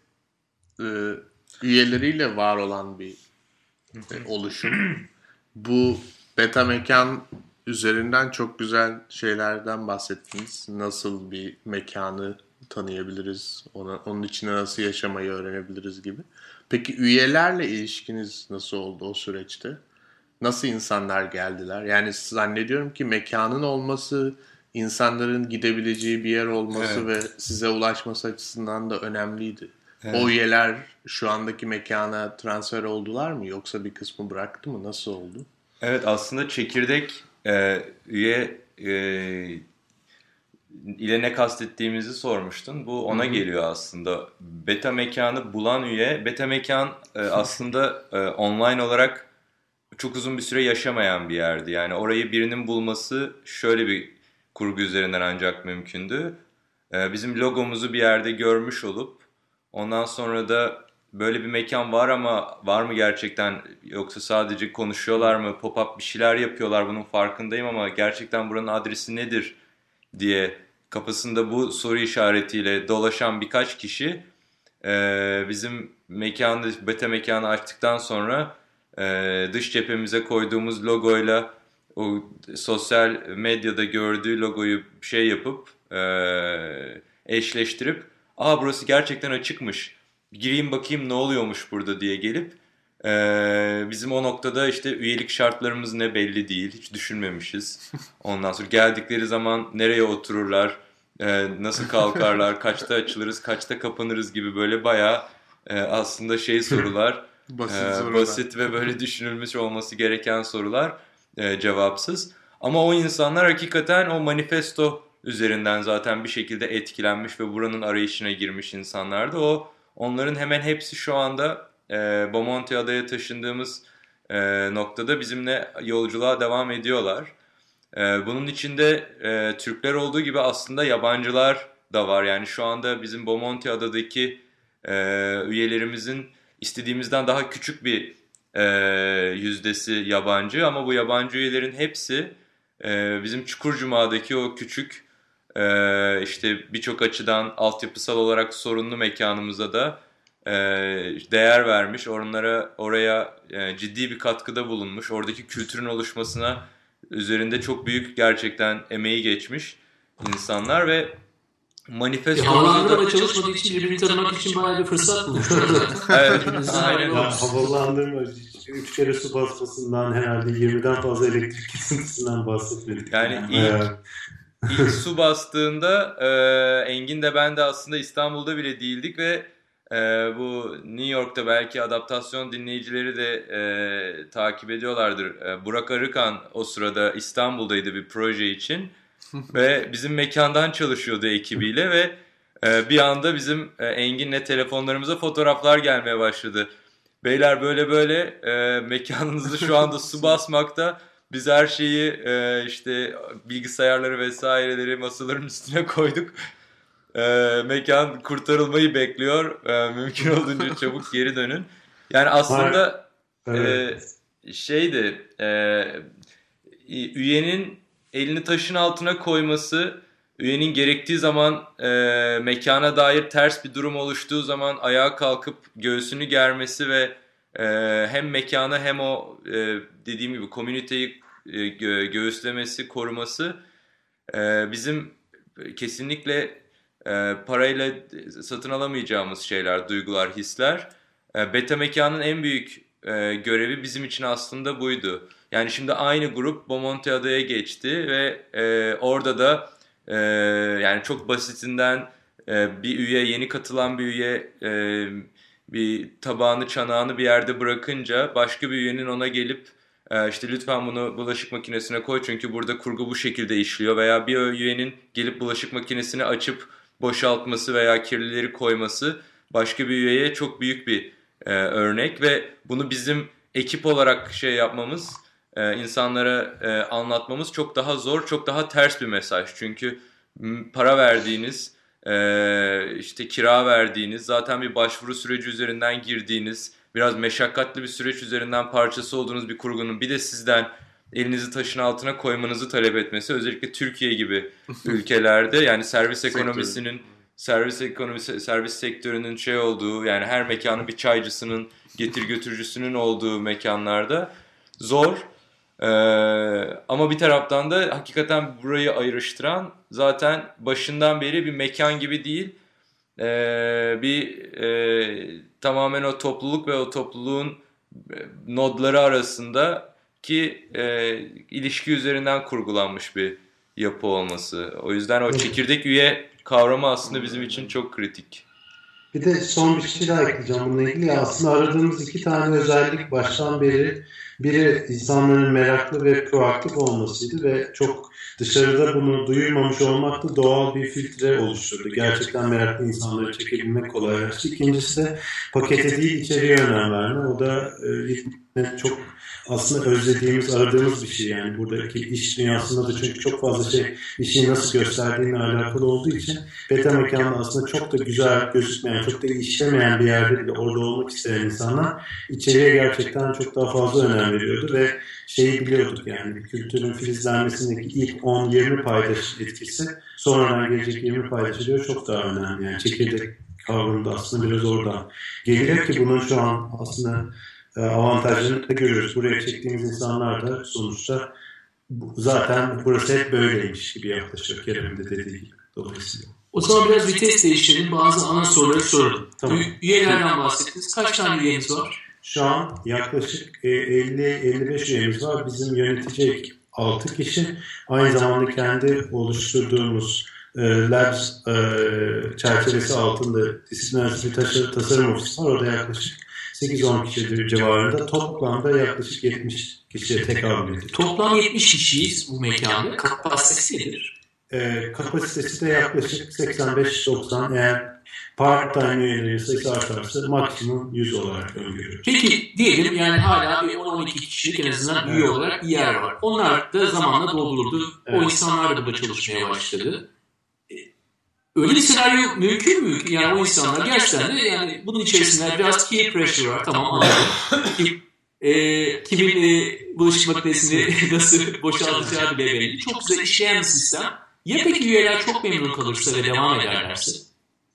e, üyeleriyle var olan bir e, oluşum. Bu beta mekan üzerinden çok güzel şeylerden bahsettiniz. Nasıl bir mekanı tanıyabiliriz? Ona, onun içine nasıl yaşamayı öğrenebiliriz gibi. Peki üyelerle ilişkiniz nasıl oldu o süreçte? Nasıl insanlar geldiler? Yani zannediyorum ki mekanın olması, insanların gidebileceği bir yer olması Evet. ve size ulaşması açısından da önemliydi. Evet. O üyeler şu andaki mekana transfer oldular mı yoksa bir kısmı bıraktı mı? Nasıl oldu? Evet aslında çekirdek e, üye e, ile ne kastettiğimizi sormuştun. Bu ona geliyor aslında. Beta mekanı bulan üye, beta mekan e, aslında e, online olarak çok uzun bir süre yaşamayan bir yerdi. Yani orayı birinin bulması şöyle bir kurgu üzerinden ancak mümkündü. E, bizim logomuzu bir yerde görmüş olup ondan sonra da böyle bir mekan var ama var mı gerçekten? Yoksa sadece konuşuyorlar mı? Pop-up bir şeyler yapıyorlar bunun farkındayım ama gerçekten buranın adresi nedir diye kafasında bu soru işaretiyle dolaşan birkaç kişi e, bizim mekanı, beta mekanı açtıktan sonra e, dış cephemize koyduğumuz logoyla o sosyal medyada gördüğü logoyu şey yapıp e, eşleştirip aa burası gerçekten açıkmış gireyim bakayım ne oluyormuş burada diye gelip e, bizim o noktada işte üyelik şartlarımız ne belli değil hiç düşünmemişiz. Ondan sonra geldikleri zaman nereye otururlar, e, nasıl kalkarlar, kaçta açılırız, kaçta kapanırız gibi böyle bayağı e, aslında şey sorular. Basit sorular. basit ve böyle düşünülmüş olması gereken sorular e, cevapsız. Ama o insanlar hakikaten o manifesto üzerinden zaten bir şekilde etkilenmiş ve buranın arayışına girmiş insanlardı. O onların hemen hepsi şu anda e, Bomonti adaya taşındığımız e, noktada bizimle yolculuğa devam ediyorlar. E, bunun içinde e, Türkler olduğu gibi aslında yabancılar da var. Yani şu anda bizim Bomonti adadaki e, üyelerimizin istediğimizden daha küçük bir e, yüzdesi yabancı ama bu yabancı üyelerin hepsi e, bizim Çukurcuma'daki o küçük e, işte birçok açıdan altyapısal olarak sorunlu mekanımıza da e, değer vermiş, onlara oraya e, ciddi bir katkıda bulunmuş, oradaki kültürün oluşmasına üzerinde çok büyük gerçekten emeği geçmiş insanlar ve manifestomuzda da havalandırma çalışmadığı için birbirini tanımak için bayağı bir fırsat bulmuşlar zaten. Evet, aynen. ayrı Ya, olmuş. havalandırma, üç kere su basmasından herhalde 20'den fazla elektrik kesintisinden bahsetmedik. Yani ilk- Bayağı- İlk su bastığında e, Engin de ben de aslında İstanbul'da bile değildik ve e, bu New York'ta belki adaptasyon dinleyicileri de e, takip ediyorlardır. E, Burak Arıkan o sırada İstanbul'daydı bir proje için ve bizim mekandan çalışıyordu ekibiyle ve e, bir anda bizim e, Engin'le telefonlarımıza fotoğraflar gelmeye başladı. Beyler böyle böyle e, mekanınızı şu anda su basmakta. Biz her şeyi e, işte bilgisayarları vesaireleri masaların üstüne koyduk. E, mekan kurtarılmayı bekliyor. E, mümkün olduğunca çabuk geri dönün. Yani aslında Evet. e, şeydi e, üyenin elini taşın altına koyması, üyenin gerektiği zaman e, mekana dair ters bir durum oluştuğu zaman ayağa kalkıp göğsünü germesi ve e, hem mekanı hem o e, dediğim gibi komüniteyi e, gö- göğüslemesi, koruması e, bizim kesinlikle parayla satın alamayacağımız şeyler, duygular, hisler. Beta mekanın en büyük görevi bizim için aslında buydu. Yani şimdi aynı grup Bomonti Adaya geçti ve orada da yani çok basitinden bir üye, yeni katılan bir üye e, bir tabağını, çanağını bir yerde bırakınca başka bir üyenin ona gelip e, işte lütfen bunu bulaşık makinesine koy çünkü burada kurgu bu şekilde işliyor veya bir üyenin gelip bulaşık makinesini açıp boşaltması veya kirlileri koyması başka bir üyeye çok büyük bir e, örnek ve bunu bizim ekip olarak şey yapmamız, e, insanlara e, anlatmamız çok daha zor, çok daha ters bir mesaj. Çünkü para verdiğiniz, e, işte kira verdiğiniz, zaten bir başvuru süreci üzerinden girdiğiniz, biraz meşakkatli bir süreç üzerinden parçası olduğunuz bir kurgunun bir de sizden elinizi taşın altına koymanızı talep etmesi özellikle Türkiye gibi ülkelerde yani servis ekonomisinin servis ekonomisi servis sektörünün şey olduğu yani her mekanın bir çaycısının getir götürücüsünün olduğu mekanlarda zor. Ee, ama bir taraftan da hakikaten burayı ayrıştıran zaten başından beri bir mekan gibi değil. Ee, bir e, tamamen o topluluk ve o topluluğun e, nodları arasında ki e, ilişki üzerinden kurgulanmış bir yapı olması. O yüzden o çekirdek üye kavramı aslında bizim için çok kritik. Bir de son bir şey daha ekleyeceğim bununla ilgili. Aslında aradığımız iki tane özellik baştan beri biri insanların meraklı ve proaktif olmasıydı ve çok dışarıda bunu duyurmamış olmak da doğal bir filtre oluşturdu. Gerçekten meraklı insanları çekebilmek kolaylaştı. İkincisi de pakete değil içeriye önem verme. O da e, çok aslında özlediğimiz, aradığımız bir şey yani buradaki iş dünyasında da çünkü çok fazla şey işi nasıl gösterdiğine alakalı olduğu için beta mekanı aslında çok da güzel gözükmeyen, çok da işlemeyen bir yerde bile orada olmak isteyen insanlar içeriye gerçekten çok daha fazla önem veriyordu ve şeyi biliyorduk yani kültürün filizlenmesindeki ilk 10-20 paydaş etkisi sonradan gelecek 20 paydaşılıyor çok daha önemli. Yani çekirdek kavramı da aslında biraz oradan geliyor ki bunun şu an aslında e, avantajını da görüyoruz. Buraya çektiğimiz insanlar da sonuçta zaten burası hep böyleymiş gibi yaklaşıyor Kerem'in de dediği gibi. Dolayısıyla. O zaman biraz vites değiştirelim. Bazı ana soruları soralım. Tamam. Üyelerden bahsettiniz. Kaç tane üyeniz var? Şu an yaklaşık 50-55 üyemiz var. Bizim yönetici ekip 6 kişi. Aynı zamanda kendi oluşturduğumuz e, Labs e, çerçevesi altında disiplinler bir tasarım ofisi var. Orada yaklaşık 8-10 kişi civarında. Toplamda yaklaşık 70 kişiye tekabül ediyor. Toplam 70 kişiyiz bu mekanda. Kapasitesi nedir? E, kapasitesi de yaklaşık 85-90 eğer part-time üyelerin sayısı artarsa maksimum 100 olarak öngörüyoruz. Peki diyelim yani hala bir 10-12 kişilik en azından üye Evet. olarak bir yer var. Onlar da zamanla dolduruldu. O Evet. insanlar da çalışmaya başladı. E, Öyle bir senaryo mümkün mü? Yani o insanlar gerçekten de yani bunun içerisinde biraz peer pressure var. Tamam anladım. Kim, e, kimin e, bulaşık makinesini nasıl boşaltacağı bile belli. Çok güzel işleyen bir sistem. Ya peki üyeler çok memnun kalırsa ve devam ederlerse?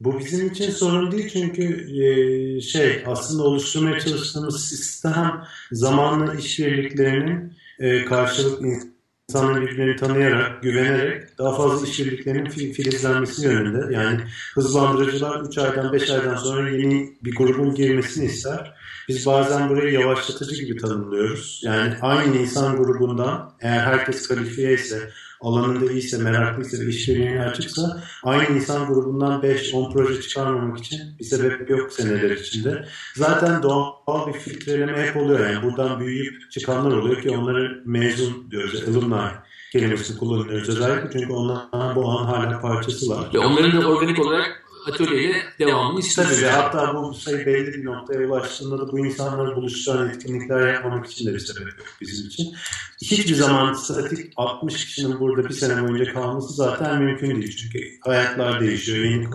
Bu bizim için sorun değil çünkü e, şey aslında oluşturmaya çalıştığımız sistem zamanla işbirliklerinin e, karşılıklı insanların birbirlerini tanıyarak, güvenerek daha fazla işbirliklerinin fi- filizlenmesi yönünde. Yani hızlandırıcılar 3 aydan 5 aydan sonra yeni bir grubun girmesini ister. Biz bazen burayı yavaşlatıcı gibi tanımlıyoruz. Yani aynı insan grubundan eğer herkes kalifiye ise, alanında iyiyse, meraklıysa ve işbirliğine açıksa aynı insan grubundan 5-10 proje çıkarmamak için bir sebep yok seneler içinde. Zaten doğal bir filtreleme hep oluyor. Yani buradan büyüyüp çıkanlar oluyor ki onları mezun diyoruz. Alumni kelimesini kullanıyoruz özellikle çünkü onlar bu an hala parçasılar. Ve onların da organik olarak atölyeyle devamını Tabii ve istiyoruz. hatta bu sayı belli bir noktaya ulaştığında da bu insanları buluşturan etkinlikler yapmamak için de bir sebep yok bizim için. Hiçbir zaman statik 60 kişinin burada bir sene boyunca kalması zaten mümkün değil. Çünkü hayatlar değişiyor, yeni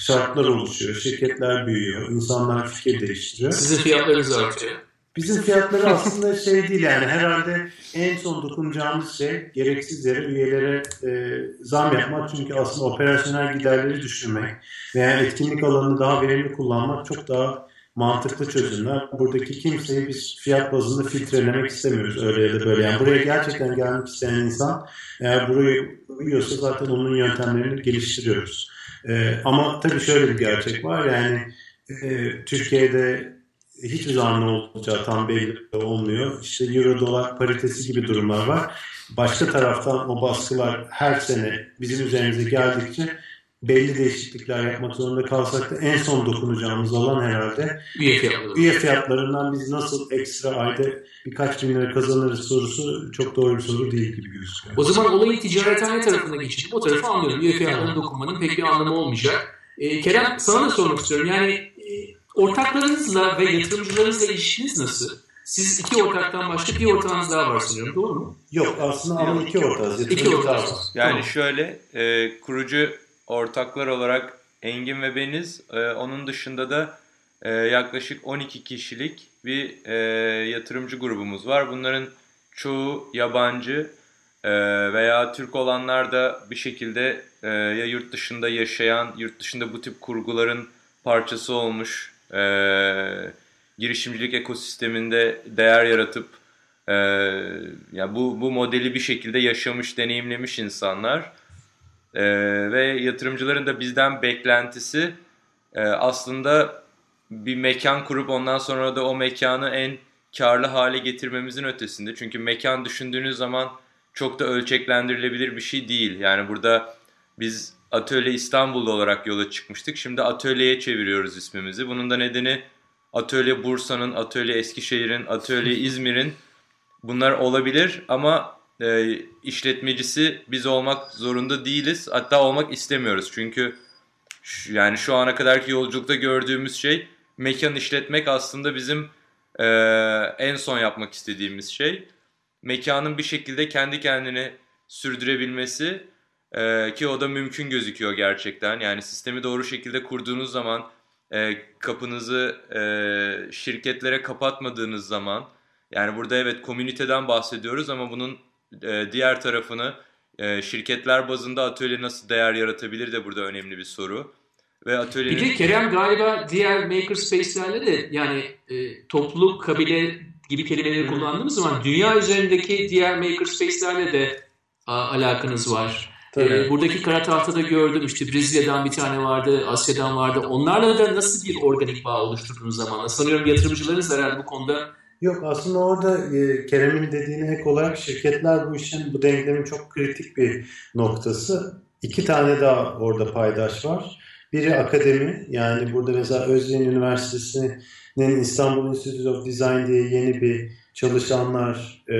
şartlar oluşuyor, şirketler büyüyor, insanlar fikir değiştiriyor. Sizin fiyatlarınız artıyor. Bizim fiyatları aslında şey değil yani herhalde en son dokunacağımız şey gereksiz yere üyelere e, zam yapmak çünkü aslında operasyonel giderleri düşürmek veya etkinlik alanını daha verimli kullanmak çok daha mantıklı çözümler. Buradaki kimseyi biz fiyat bazında filtrelemek istemiyoruz öyle ya da böyle. Yani buraya gerçekten gelmek isteyen insan eğer burayı uyuyorsa zaten onun yöntemlerini geliştiriyoruz. E, ama tabii şöyle bir gerçek var yani e, Türkiye'de hiçbir zaman ne olacağı tam belli olmuyor. İşte euro dolar paritesi gibi durumlar var. Başka taraftan o baskılar her sene bizim üzerimize geldikçe belli değişiklikler yapmak zorunda kalsak da en son dokunacağımız alan herhalde Üye fiyatları. üye fiyatlarından biz nasıl ekstra ayda birkaç bin lira kazanırız sorusu çok doğru bir soru değil gibi gözüküyor. O zaman olayın ticarethane tarafına geçelim. O tarafı anlıyorum. Üye fiyatlarına dokunmanın pek bir anlamı olmayacak. Ee, Kerem sana da sormak istiyorum. Yani ortaklarınızla ve yatırımcılarınızla ilişkiniz nasıl? Siz iki ortaktan başka bir ortağınız daha var sanıyorum. Doğru mu? Yok aslında ama iki ortağız. İki ortağız. Yani Tamam. şöyle e, kurucu ortaklar olarak Engin ve beniz. E, onun dışında da e, yaklaşık 12 kişilik bir e, yatırımcı grubumuz var. Bunların çoğu yabancı e, veya Türk olanlar da bir şekilde e, ya yurt dışında yaşayan, yurt dışında bu tip kurguların parçası olmuş, e, girişimcilik ekosisteminde değer yaratıp Ee, ya bu bu modeli bir şekilde yaşamış, deneyimlemiş insanlar. Ee, ve yatırımcıların da bizden beklentisi e, aslında bir mekan kurup ondan sonra da o mekanı en karlı hale getirmemizin ötesinde. Çünkü mekan düşündüğünüz zaman çok da ölçeklendirilebilir bir şey değil. Yani burada biz Atölye İstanbul'da olarak yola çıkmıştık. Şimdi atölyeye çeviriyoruz ismimizi. Bunun da nedeni Atölye Bursa'nın, Atölye Eskişehir'in, Atölye İzmir'in bunlar olabilir ama e, işletmecisi biz olmak zorunda değiliz. Hatta olmak istemiyoruz. Çünkü şu, yani şu ana kadarki yolculukta gördüğümüz şey mekan işletmek aslında bizim e, en son yapmak istediğimiz şey. Mekanın bir şekilde kendi kendini sürdürebilmesi ee, ki o da mümkün gözüküyor gerçekten. Yani sistemi doğru şekilde kurduğunuz zaman e, kapınızı e, şirketlere kapatmadığınız zaman yani burada evet komüniteden bahsediyoruz ama bunun e, diğer tarafını e, şirketler bazında atölye nasıl değer yaratabilir de burada önemli bir soru. Ve atölyenin... Bir de Kerem galiba diğer makerspace'lerle de yani e, topluluk, kabile gibi kelimeleri kullandığımız zaman dünya üzerindeki diğer makerspace'lerle de a, alakanız var. Ee, buradaki kara tahtada gördüm işte Brezilya'dan bir tane vardı, Asya'dan vardı. Onlarla da nasıl bir organik bağ oluşturduğunuz zaman? Sanıyorum yatırımcılarınız herhalde bu konuda Yok aslında orada e, Kerem'in dediğine ek olarak şirketler bu işin bu denklemin çok kritik bir noktası. İki tane daha orada paydaş var. Biri akademi yani burada mesela Özyeğin Üniversitesi'nin İstanbul Institute of Design diye yeni bir çalışanlar e,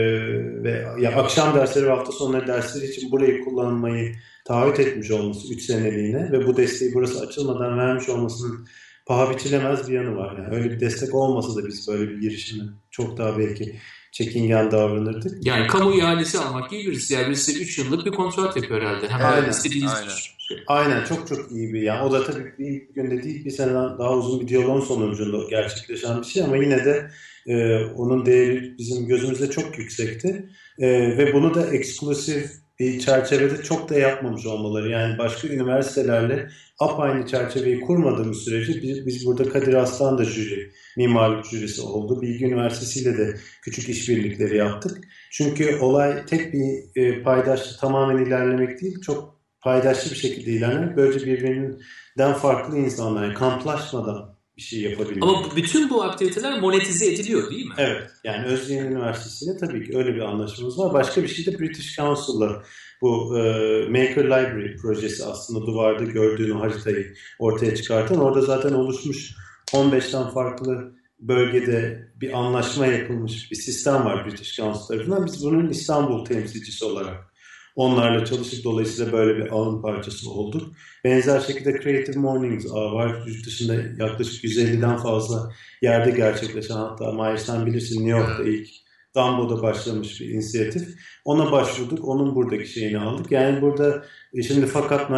ve ya akşam dersleri ve hafta sonları dersleri için burayı kullanmayı taahhüt etmiş olması 3 seneliğine ve bu desteği burası açılmadan vermiş olmasının paha biçilemez bir yanı var. Yani öyle bir destek olmasa da biz böyle bir girişimi çok daha belki çekingen davranırdık. Yani kamu ihalesi almak gibi birisi. Yani birisi 3 yıllık bir kontrat yapıyor herhalde. Hemen aynen, istediğiniz aynen. Şey. Aynen çok çok iyi bir yani. O da tabii bir günde değil bir seneden daha uzun bir diyaloğun sonucunda gerçekleşen bir şey ama yine de e, onun değeri bizim gözümüzde çok yüksekti. E, ve bunu da eksklusif bir çerçevede çok da yapmamış olmaları. Yani başka üniversitelerle apaynı çerçeveyi kurmadığımız sürece biz, biz burada Kadir Aslan da jüri, mimarlık jürisi oldu. Bilgi Üniversitesi ile de küçük işbirlikleri yaptık. Çünkü olay tek bir e, paydaşlı tamamen ilerlemek değil, çok paydaşlı bir şekilde ilerlemek. Böylece birbirinden farklı insanlar, yani kamplaşmadan bir şey yapabilmek. Ama bütün bu aktiviteler monetize ediliyor değil mi? Evet. Yani Özyeğin Üniversitesi'yle tabii ki öyle bir anlaşmamız var. Başka bir şey de British Council'la bu e, Maker Library projesi aslında duvarda gördüğün haritayı ortaya çıkartan. Orada zaten oluşmuş 15'ten farklı bölgede bir anlaşma yapılmış bir sistem var British Council tarafından. Biz bunun İstanbul temsilcisi olarak Onlarla çalışıp dolayısıyla böyle bir ağın parçası olduk. Benzer şekilde Creative Mornings ağı var. Yurt dışında yaklaşık 150'den fazla yerde gerçekleşen hatta Myers'ten bilirsin New York'ta ilk Dumbo'da başlamış bir inisiyatif. Ona başvurduk. Onun buradaki şeyini aldık. Yani burada e, şimdi Fakat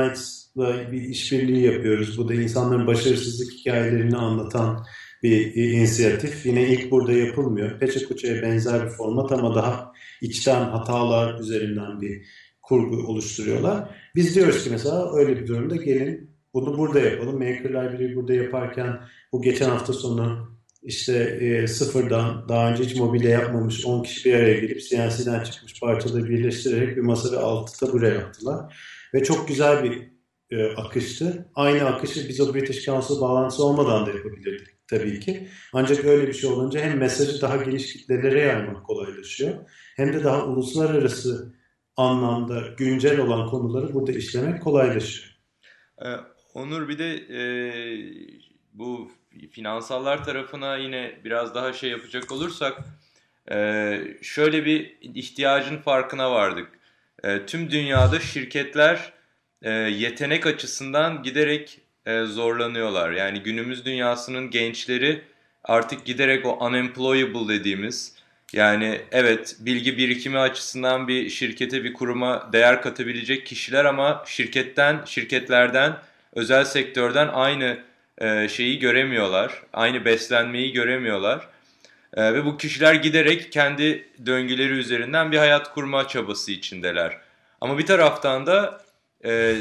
Nights'la bir işbirliği yapıyoruz. Bu da insanların başarısızlık hikayelerini anlatan bir inisiyatif. Yine ilk burada yapılmıyor. Peçe Kuça'ya benzer bir format ama daha içten hatalar üzerinden bir kurgu oluşturuyorlar. Biz diyoruz ki mesela öyle bir durumda gelin bunu burada yapalım. Maker Library burada yaparken bu geçen hafta sonu işte e, sıfırdan daha önce hiç mobilya yapmamış 10 kişi bir araya gelip CNC'den çıkmış parçaları birleştirerek bir masa ve altı tabure yaptılar. Ve çok güzel bir e, akıştı. Aynı akışı biz o British Council bağlantısı olmadan da yapabilirdik tabii ki. Ancak öyle bir şey olunca hem mesajı daha geniş kitlelere yaymak kolaylaşıyor hem de daha uluslararası anlamda güncel olan konuları burada işlemek kolaylaşıyor. Ee, Onur bir de e, bu finansallar tarafına yine biraz daha şey yapacak olursak e, şöyle bir ihtiyacın farkına vardık. E, tüm dünyada şirketler e, yetenek açısından giderek e, zorlanıyorlar. Yani günümüz dünyasının gençleri artık giderek o unemployable dediğimiz yani evet bilgi birikimi açısından bir şirkete bir kuruma değer katabilecek kişiler ama şirketten şirketlerden özel sektörden aynı e, şeyi göremiyorlar. Aynı beslenmeyi göremiyorlar. E, ve bu kişiler giderek kendi döngüleri üzerinden bir hayat kurma çabası içindeler. Ama bir taraftan da e,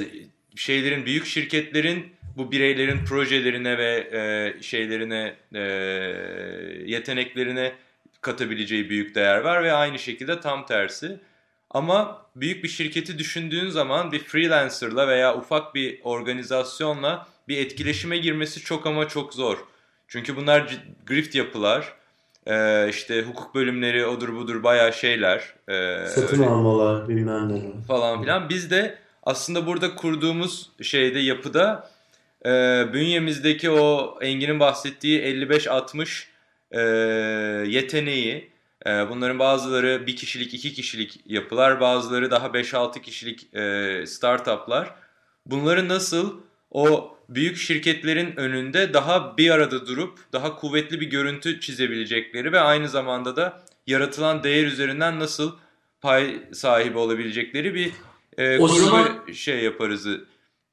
şeylerin büyük şirketlerin bu bireylerin projelerine ve e, şeylerine e, yeteneklerine katabileceği büyük değer var ve aynı şekilde tam tersi. Ama büyük bir şirketi düşündüğün zaman bir freelancerla veya ufak bir organizasyonla bir etkileşime girmesi çok ama çok zor. Çünkü bunlar grift yapılar. Ee, işte hukuk bölümleri odur budur bayağı şeyler. Ee, Satın öyle, almalar bilmem ne. Falan filan. Biz de aslında burada kurduğumuz şeyde yapıda e, bünyemizdeki o Engin'in bahsettiği 55-60 e, yeteneği e, bunların bazıları bir kişilik iki kişilik yapılar bazıları daha 5-6 kişilik e, startuplar. Bunları nasıl o büyük şirketlerin önünde daha bir arada durup daha kuvvetli bir görüntü çizebilecekleri ve aynı zamanda da yaratılan değer üzerinden nasıl pay sahibi olabilecekleri bir e, o zaman şey yaparız.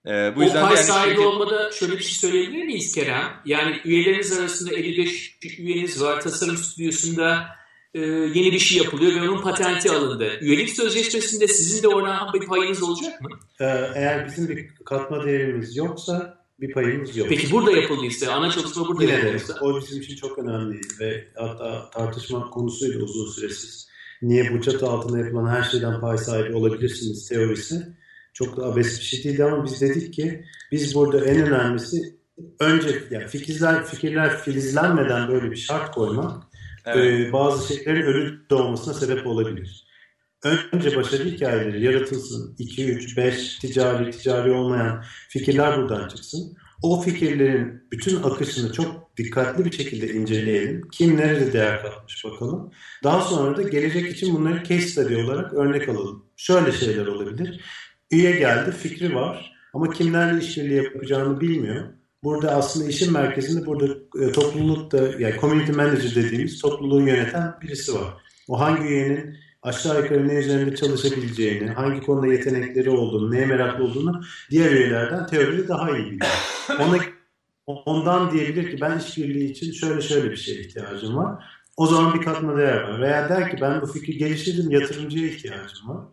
E, bu yüzden o pay yani sahibi şirket... olmada şöyle bir şey söyleyebilir miyiz Kerem? Yani üyeleriniz arasında 55 üyeniz var. Tasarım stüdyosunda e, yeni bir şey yapılıyor ve onun patenti alındı. Üyelik sözleşmesinde sizin de oradan bir payınız olacak mı? Ee, eğer bizim bir katma değerimiz yoksa bir payımız yok. Peki burada yapıldıysa, ana çalışma burada yapıldıysa? O bizim için çok önemli ve hatta tartışma konusuydu uzun süresiz. Niye bu çatı altında yapılan her şeyden pay sahibi olabilirsiniz teorisi çok da abes bir şey değildi ama biz dedik ki biz burada en önemlisi önce yani fikirler fikirler filizlenmeden böyle bir şart koymak evet. e, bazı şeylerin ölü doğmasına sebep olabilir. Önce başarı hikayeleri yaratılsın. 2, 3, 5 ticari, ticari olmayan fikirler buradan çıksın. O fikirlerin bütün akışını çok dikkatli bir şekilde inceleyelim. Kim nerede değer katmış bakalım. Daha sonra da gelecek için bunları case study olarak örnek alalım. Şöyle şeyler olabilir. Üye geldi, fikri var ama kimlerle işbirliği yapacağını bilmiyor. Burada aslında işin merkezinde burada e, toplulukta yani community manager dediğimiz topluluğu yöneten birisi var. O hangi üyenin aşağı yukarı ne üzerinde çalışabileceğini, hangi konuda yetenekleri olduğunu, neye meraklı olduğunu diğer üyelerden teoride daha iyi biliyor. Ona, ondan diyebilir ki ben işbirliği için şöyle şöyle bir şeye ihtiyacım var. O zaman bir katma değer var. Veya der ki ben bu fikri geliştirdim yatırımcıya ihtiyacım var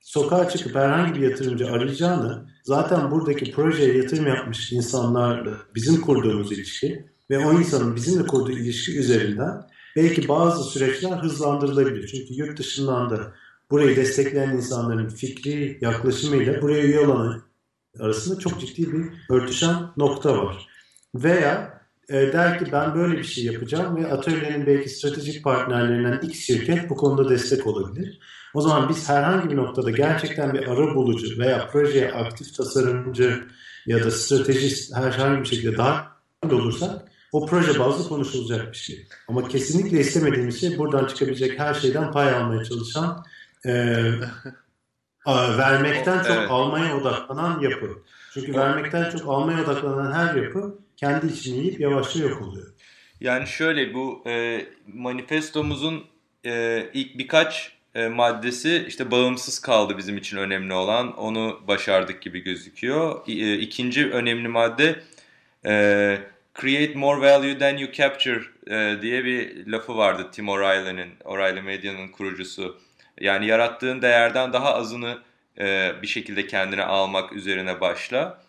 sokağa çıkıp herhangi bir yatırımcı arayacağını zaten buradaki projeye yatırım yapmış insanlarla bizim kurduğumuz ilişki ve o insanın bizimle kurduğu ilişki üzerinden belki bazı süreçler hızlandırılabilir. Çünkü yurt dışından da burayı destekleyen insanların fikri yaklaşımıyla buraya üye olan arasında çok ciddi bir örtüşen nokta var. Veya e, der ki ben böyle bir şey yapacağım ve atölyenin belki stratejik partnerlerinden X şirket bu konuda destek olabilir. O zaman biz herhangi bir noktada gerçekten bir ara bulucu veya projeye aktif tasarımcı ya da stratejist herhangi bir şekilde daha olursak o proje bazlı konuşulacak bir şey. Ama kesinlikle istemediğimiz şey buradan çıkabilecek her şeyden pay almaya çalışan e, vermekten çok evet. almaya odaklanan yapı. Çünkü vermekten çok almaya odaklanan her yapı kendi içini yiyip yavaşça yok oluyor. Yani şöyle bu e, manifestomuzun e, ilk birkaç e, maddesi işte bağımsız kaldı bizim için önemli olan. Onu başardık gibi gözüküyor. E, ikinci önemli madde e, create more value than you capture e, diye bir lafı vardı Tim O'Reilly'nin, O'Reilly Medya'nın kurucusu. Yani yarattığın değerden daha azını e, bir şekilde kendine almak üzerine başla.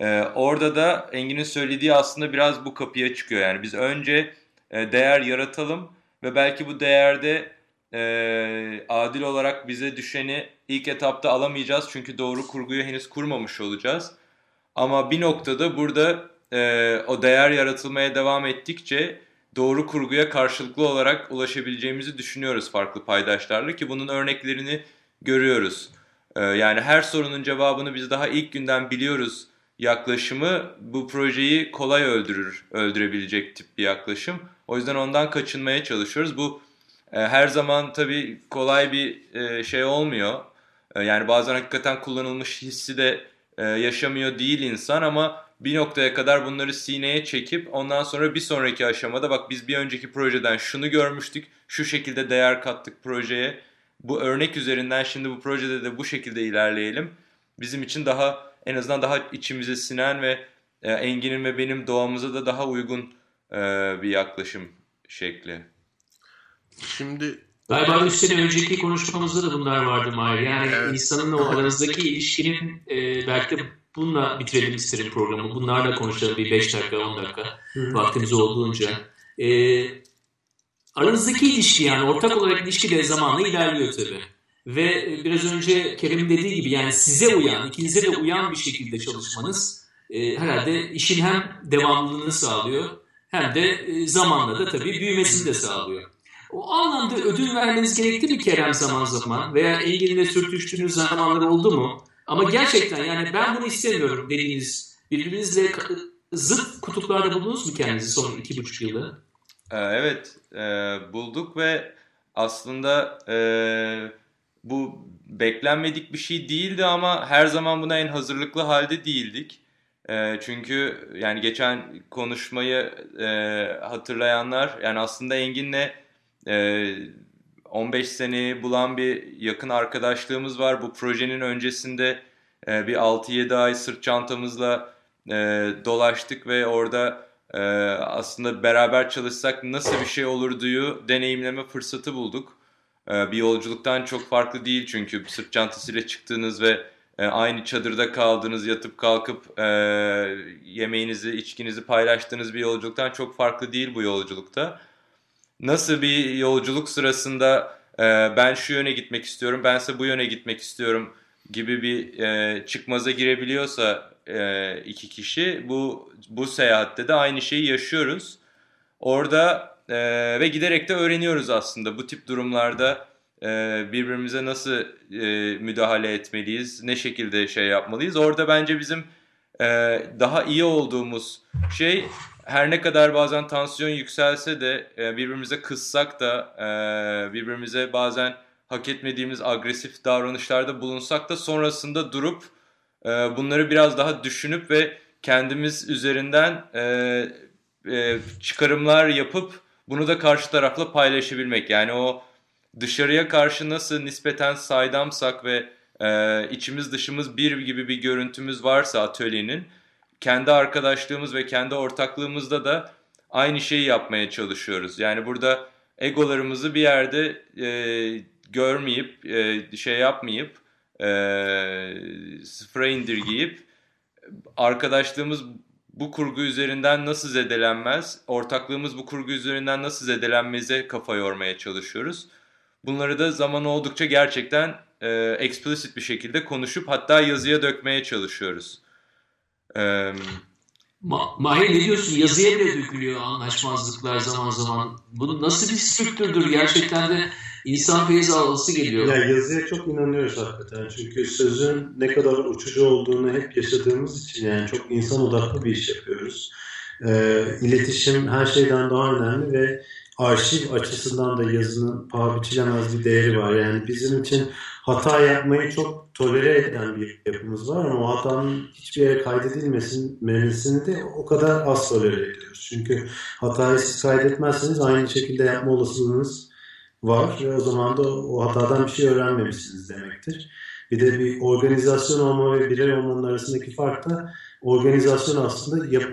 E, orada da Engin'in söylediği aslında biraz bu kapıya çıkıyor. Yani biz önce e, değer yaratalım ve belki bu değerde e, adil olarak bize düşeni ilk etapta alamayacağız. Çünkü doğru kurguyu henüz kurmamış olacağız. Ama bir noktada burada e, o değer yaratılmaya devam ettikçe doğru kurguya karşılıklı olarak ulaşabileceğimizi düşünüyoruz farklı paydaşlarla ki bunun örneklerini görüyoruz. E, yani her sorunun cevabını biz daha ilk günden biliyoruz yaklaşımı bu projeyi kolay öldürür, öldürebilecek tip bir yaklaşım. O yüzden ondan kaçınmaya çalışıyoruz. Bu e, her zaman tabii kolay bir e, şey olmuyor. E, yani bazen hakikaten kullanılmış hissi de yaşamıyor değil insan ama bir noktaya kadar bunları sineye çekip ondan sonra bir sonraki aşamada bak biz bir önceki projeden şunu görmüştük, şu şekilde değer kattık projeye. Bu örnek üzerinden şimdi bu projede de bu şekilde ilerleyelim. Bizim için daha en azından daha içimize sinen ve Engin'in ve benim doğamıza da daha uygun bir yaklaşım şekli. Şimdi Galiba 3 sene önceki konuşmamızda da bunlar vardı Mahir. Yani evet. insanın o aranızdaki ilişkinin e, belki de bununla bitirelim isterim programı. Bunlarla konuşalım bir 5 dakika 10 dakika vaktimiz olduğunca. E, aranızdaki ilişki yani ortak olarak ilişki de zamanla ilerliyor tabii. Ve biraz önce Kerem'in dediği gibi yani size uyan, ikinize de uyan bir şekilde çalışmanız e, herhalde işin hem devamlılığını sağlıyor hem de e, zamanla da tabii büyümesini de sağlıyor. O anlamda ödül vermeniz gerekti mi Kerem zaman zaman veya Engin'le sürtüştüğünüz zamanlar oldu mu? Ama gerçekten yani ben bunu istemiyorum dediğiniz birbirinizle zıt kutuplarda buldunuz mu kendinizi son iki buçuk yılda? Ee, evet e, bulduk ve aslında e, bu beklenmedik bir şey değildi ama her zaman buna en hazırlıklı halde değildik. E, çünkü yani geçen konuşmayı e, hatırlayanlar yani aslında Engin'le e, 15 seneyi bulan bir yakın arkadaşlığımız var. Bu projenin öncesinde e, bir 6-7 ay sırt çantamızla e, dolaştık ve orada e, aslında beraber çalışsak nasıl bir şey olurduyu deneyimleme fırsatı bulduk. E, bir yolculuktan çok farklı değil çünkü sırt çantasıyla çıktığınız ve e, aynı çadırda kaldığınız, yatıp kalkıp e, yemeğinizi, içkinizi paylaştığınız bir yolculuktan çok farklı değil bu yolculukta. Nasıl bir yolculuk sırasında e, ben şu yöne gitmek istiyorum, bense bu yöne gitmek istiyorum gibi bir e, çıkmaza girebiliyorsa e, iki kişi bu bu seyahatte de aynı şeyi yaşıyoruz. Orada e, ve giderek de öğreniyoruz aslında bu tip durumlarda e, birbirimize nasıl e, müdahale etmeliyiz, ne şekilde şey yapmalıyız. Orada bence bizim e, daha iyi olduğumuz şey her ne kadar bazen tansiyon yükselse de e, birbirimize kızsak da e, birbirimize bazen hak etmediğimiz agresif davranışlarda bulunsak da sonrasında durup e, bunları biraz daha düşünüp ve kendimiz üzerinden çıkarımlar yapıp bunu da karşı tarafla paylaşabilmek. Yani o dışarıya karşı nasıl nispeten saydamsak ve içimiz dışımız bir gibi bir görüntümüz varsa atölyenin kendi arkadaşlığımız ve kendi ortaklığımızda da aynı şeyi yapmaya çalışıyoruz. Yani burada egolarımızı bir yerde e, görmeyip, e, şey yapmayıp, e, sıfıra indirgeyip arkadaşlığımız bu kurgu üzerinden nasıl zedelenmez, ortaklığımız bu kurgu üzerinden nasıl zedelenmeze kafa yormaya çalışıyoruz. Bunları da zaman oldukça gerçekten e, explicit bir şekilde konuşup hatta yazıya dökmeye çalışıyoruz. Ee, Ma Mahir ne diyorsun? Yazıya bile dökülüyor anlaşmazlıklar zaman zaman. Bu nasıl bir strüktürdür? Gerçekten de insan feyiz alması geliyor. Ya yazıya çok inanıyoruz hakikaten. Çünkü sözün ne kadar uçucu olduğunu hep yaşadığımız için yani çok insan odaklı bir iş yapıyoruz. Ee, iletişim her şeyden daha önemli ve arşiv açısından da yazının paha biçilemez bir değeri var. Yani bizim için hata yapmayı çok tolere eden bir yapımız var ama o hatanın hiçbir yere kaydedilmesini de o kadar az tolere ediyoruz. Çünkü hatayı siz kaydetmezseniz aynı şekilde yapma olasılığınız var ve o zaman da o hatadan bir şey öğrenmemişsiniz demektir. Bir de bir organizasyon olma ve birey olmanın arasındaki fark da organizasyon aslında yap,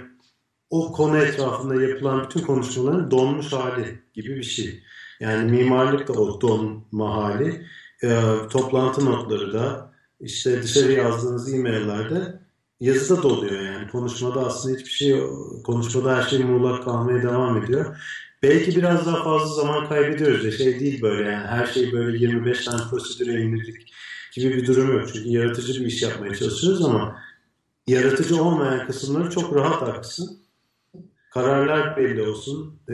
o konu etrafında yapılan bütün konuşmaların donmuş hali gibi bir şey. Yani mimarlık da o donma hali. E, toplantı notları da işte dışarı yazdığınız e-maillerde yazıda doluyor yani. Konuşmada aslında hiçbir şey konuşmada her şey muğlak kalmaya devam ediyor. Belki biraz daha fazla zaman kaybediyoruz ya şey değil böyle yani her şey böyle 25 tane prosedüre indirdik gibi bir durum yok. Çünkü yaratıcı bir iş yapmaya çalışıyoruz ama yaratıcı olmayan kısımları çok rahat aksın kararlar belli olsun, e,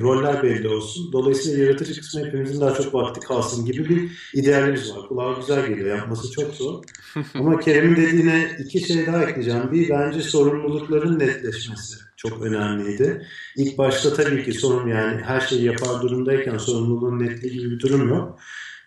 roller belli olsun. Dolayısıyla yaratıcı kısmı hepimizin daha çok vakti kalsın gibi bir idealimiz var. Kulağa güzel geliyor. Yapması çok zor. Ama Kerem'in dediğine iki şey daha ekleyeceğim. Bir bence sorumlulukların netleşmesi çok önemliydi. İlk başta tabii ki sorun yani her şeyi yapar durumdayken sorumluluğun netliği gibi bir durum yok.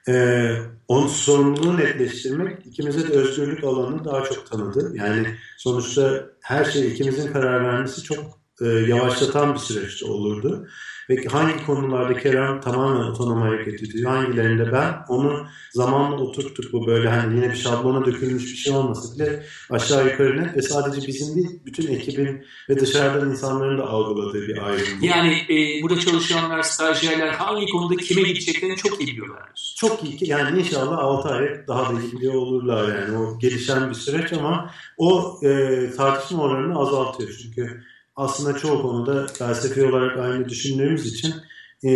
Ee, onun sorumluluğu netleştirmek ikimize de özgürlük alanını daha çok tanıdı. Yani sonuçta her şey ikimizin karar vermesi çok e, yavaşlatan bir süreç olurdu. Ve hangi konularda Kerem tamamen otonom hareket ediyor, hangilerinde ben onu zamanla oturttuk bu böyle hani yine bir şablona dökülmüş bir şey olmasa bile aşağı yukarı net ve sadece bizim değil bütün ekibin ve dışarıdan insanların da algıladığı bir ayrım. Yani e, burada çalışanlar, stajyerler hangi konuda kime gideceklerini çok iyi biliyorlar. Çok iyi yani inşallah 6 ay daha da iyi biliyor olurlar yani o gelişen bir süreç ama o e, tartışma oranını azaltıyor çünkü aslında çoğu konuda felsefi olarak aynı düşündüğümüz için e,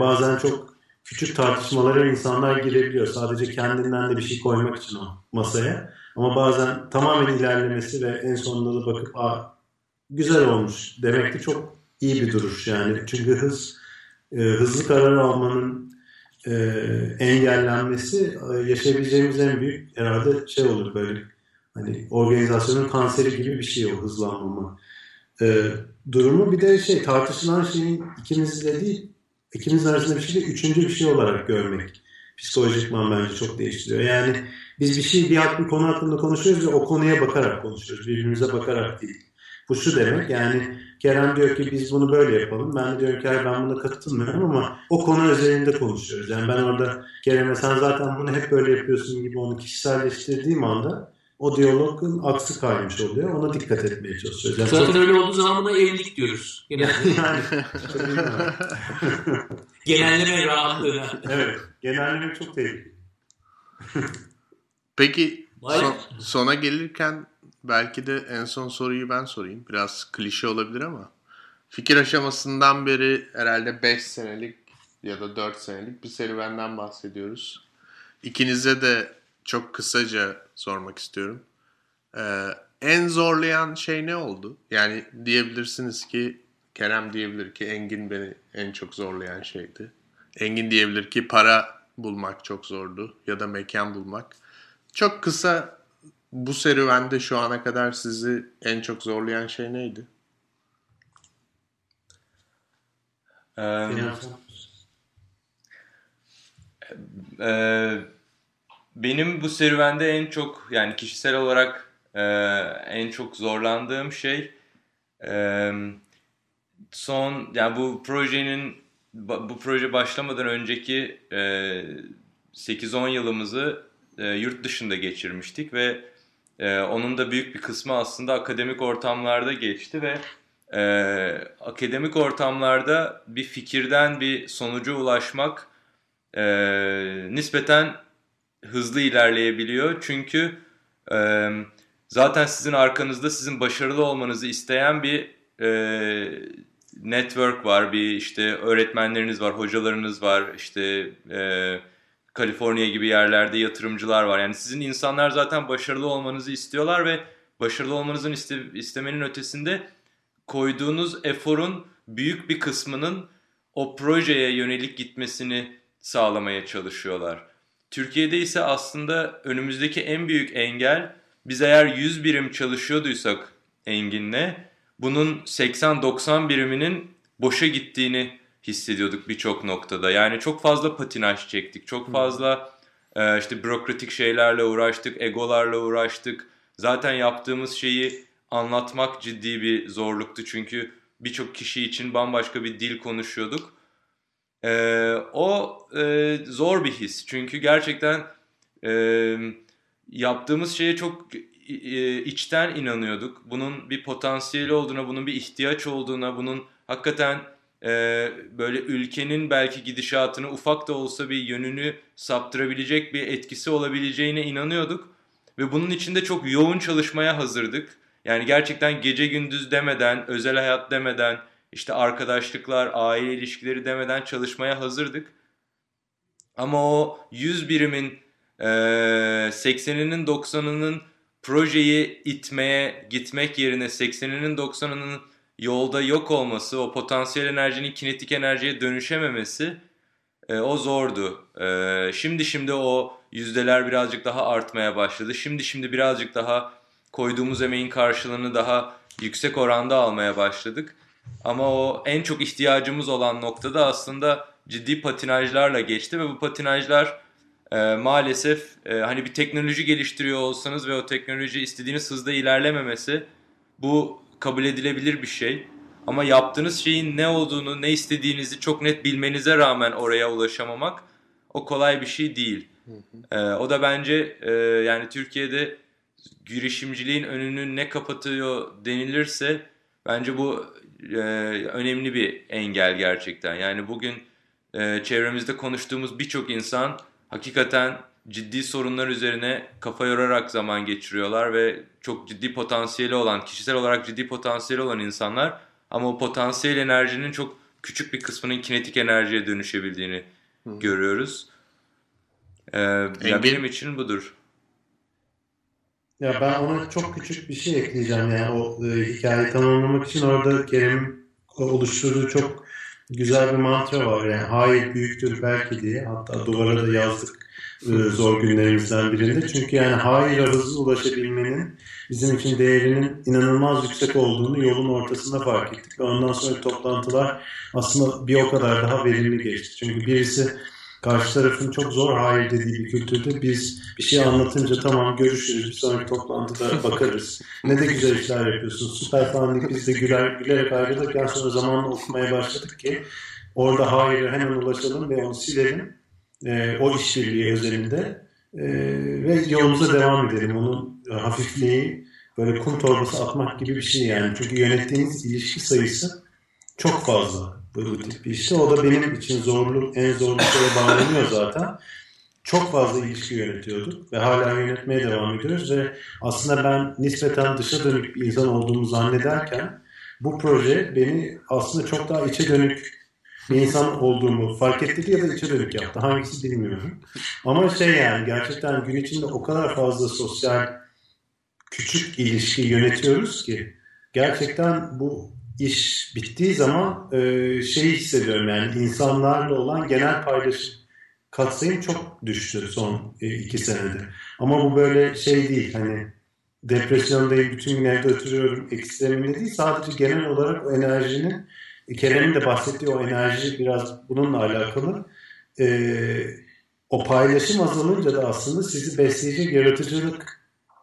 bazen çok küçük tartışmalara insanlar girebiliyor. Sadece kendinden de bir şey koymak için o masaya. Ama bazen tamamen ilerlemesi ve en sonunda da bakıp Aa, güzel olmuş demek de çok iyi bir duruş yani. Çünkü hız e, hızlı karar almanın e, engellenmesi e, yaşayabileceğimiz en büyük herhalde şey olur böyle hani organizasyonun kanseri gibi bir şey o hızlanmama e, durumu. Bir de şey tartışılan şeyin ikimizle değil ikimiz arasında bir şey de üçüncü bir şey olarak görmek psikolojikman bence çok değiştiriyor. Yani biz bir şey bir, bir konu hakkında konuşuyoruz ve o konuya bakarak konuşuyoruz. Birbirimize bakarak değil. Bu şu demek yani Kerem diyor ki biz bunu böyle yapalım. Ben de diyorum ki ben buna katılmıyorum ama o konu özelinde konuşuyoruz. Yani ben orada Kerem'e sen zaten bunu hep böyle yapıyorsun gibi onu kişiselleştirdiğim anda o diyalogun aksi kaymış oluyor. Ona dikkat etmeye çalışıyoruz. Yani Zaten öyle olduğu zaman buna evlilik diyoruz. Genelde. yani, Genelleme rahatlığına. evet. Genelleme çok tehlikeli. Peki son, sona gelirken belki de en son soruyu ben sorayım. Biraz klişe olabilir ama. Fikir aşamasından beri herhalde 5 senelik ya da 4 senelik bir serüvenden bahsediyoruz. İkinize de çok kısaca sormak istiyorum. Ee, en zorlayan şey ne oldu? Yani diyebilirsiniz ki Kerem diyebilir ki Engin beni en çok zorlayan şeydi. Engin diyebilir ki para bulmak çok zordu ya da mekan bulmak. Çok kısa bu serüvende şu ana kadar sizi en çok zorlayan şey neydi? Ee, e, benim bu serüvende en çok yani kişisel olarak e, en çok zorlandığım şey e, son yani bu projenin bu proje başlamadan önceki e, 8-10 yılımızı e, yurt dışında geçirmiştik ve e, onun da büyük bir kısmı aslında akademik ortamlarda geçti ve e, akademik ortamlarda bir fikirden bir sonuca ulaşmak e, nispeten hızlı ilerleyebiliyor. Çünkü e, zaten sizin arkanızda sizin başarılı olmanızı isteyen bir e, network var, bir işte öğretmenleriniz var, hocalarınız var, işte e, Kaliforniya gibi yerlerde yatırımcılar var. Yani sizin insanlar zaten başarılı olmanızı istiyorlar ve başarılı olmanızın iste, istemenin ötesinde koyduğunuz eforun büyük bir kısmının o projeye yönelik gitmesini sağlamaya çalışıyorlar. Türkiye'de ise aslında önümüzdeki en büyük engel biz eğer 100 birim çalışıyorduysak Engin'le bunun 80-90 biriminin boşa gittiğini hissediyorduk birçok noktada. Yani çok fazla patinaj çektik. Çok fazla e, işte bürokratik şeylerle uğraştık, egolarla uğraştık. Zaten yaptığımız şeyi anlatmak ciddi bir zorluktu. Çünkü birçok kişi için bambaşka bir dil konuşuyorduk. E, o e, zor bir his. Çünkü gerçekten e, yaptığımız şeye çok e, içten inanıyorduk. Bunun bir potansiyeli olduğuna, bunun bir ihtiyaç olduğuna, bunun hakikaten e, böyle ülkenin belki gidişatını ufak da olsa bir yönünü saptırabilecek bir etkisi olabileceğine inanıyorduk. Ve bunun için de çok yoğun çalışmaya hazırdık. Yani gerçekten gece gündüz demeden, özel hayat demeden, işte arkadaşlıklar, aile ilişkileri demeden çalışmaya hazırdık. Ama o 100 birimin e, 80'inin 90'ının projeyi itmeye gitmek yerine 80'inin 90'ının yolda yok olması, o potansiyel enerjinin kinetik enerjiye dönüşememesi e, o zordu. E, şimdi şimdi o yüzdeler birazcık daha artmaya başladı. Şimdi şimdi birazcık daha koyduğumuz emeğin karşılığını daha yüksek oranda almaya başladık. Ama o en çok ihtiyacımız olan noktada aslında ciddi patinajlarla geçti ve bu patinajlar e, maalesef e, hani bir teknoloji geliştiriyor olsanız ve o teknoloji istediğiniz hızda ilerlememesi bu kabul edilebilir bir şey. Ama yaptığınız şeyin ne olduğunu, ne istediğinizi çok net bilmenize rağmen oraya ulaşamamak o kolay bir şey değil. Ee, o da bence e, yani Türkiye'de girişimciliğin önünü ne kapatıyor denilirse bence bu e, önemli bir engel gerçekten. Yani bugün e, çevremizde konuştuğumuz birçok insan hakikaten ciddi sorunlar üzerine kafa yorarak zaman geçiriyorlar ve çok ciddi potansiyeli olan, kişisel olarak ciddi potansiyeli olan insanlar ama o potansiyel enerjinin çok küçük bir kısmının kinetik enerjiye dönüşebildiğini Hı. görüyoruz. Ee, ya Engin? benim için budur. Ya ben ona çok küçük bir şey ekleyeceğim yani o e, hikayeyi tamamlamak için orada Kerem'in oluşturduğu çok güzel bir mantra var yani. Hayır büyüktür belki diye. Hatta duvara da yazdık e, zor günlerimizden birinde. Çünkü yani hayır hızlı ulaşabilmenin bizim için değerinin inanılmaz yüksek olduğunu yolun ortasında fark ettik. Ve ondan sonra toplantılar aslında bir o kadar daha verimli geçti. Çünkü birisi karşı tarafın çok zor hayır dediği bir kültürde biz bir şey anlatınca tamam görüşürüz bir sonraki toplantıda bakarız. Ne de güzel işler yapıyorsun süper falan deyip biz de güler, gülerek ayrılırken sonra zamanla okumaya başladık ki orada hayır hemen ulaşalım ve onu silelim. Ee, o işbirliği özelinde Ee, ve yolumuza devam edelim. Onun e, hafifliği böyle kum torbası atmak gibi bir şey yani. Çünkü yönettiğiniz ilişki sayısı çok fazla bu, tip bir işte. O da benim için zorlu, en zorlu şeye bağlanıyor zaten. Çok fazla ilişki yönetiyorduk ve hala yönetmeye devam ediyoruz ve aslında ben nispeten dışa dönük bir insan olduğumu zannederken bu proje beni aslında çok daha içe dönük bir insan olduğumu fark ettirdi ya da içe dönük yaptı. Hangisi bilmiyorum. Ama şey yani gerçekten gün içinde o kadar fazla sosyal küçük ilişki yönetiyoruz ki gerçekten bu iş bittiği zaman e, şeyi hissediyorum yani insanlarla olan genel paylaşım katsayım çok düştü son e, iki senede. Ama bu böyle şey değil hani depresyondayım bütün gün evde oturuyorum ekstreminde değil sadece genel olarak o enerjinin Kerem'in de bahsettiği o enerji biraz bununla alakalı. Ee, o paylaşım azalınca da aslında sizi besleyecek yaratıcılık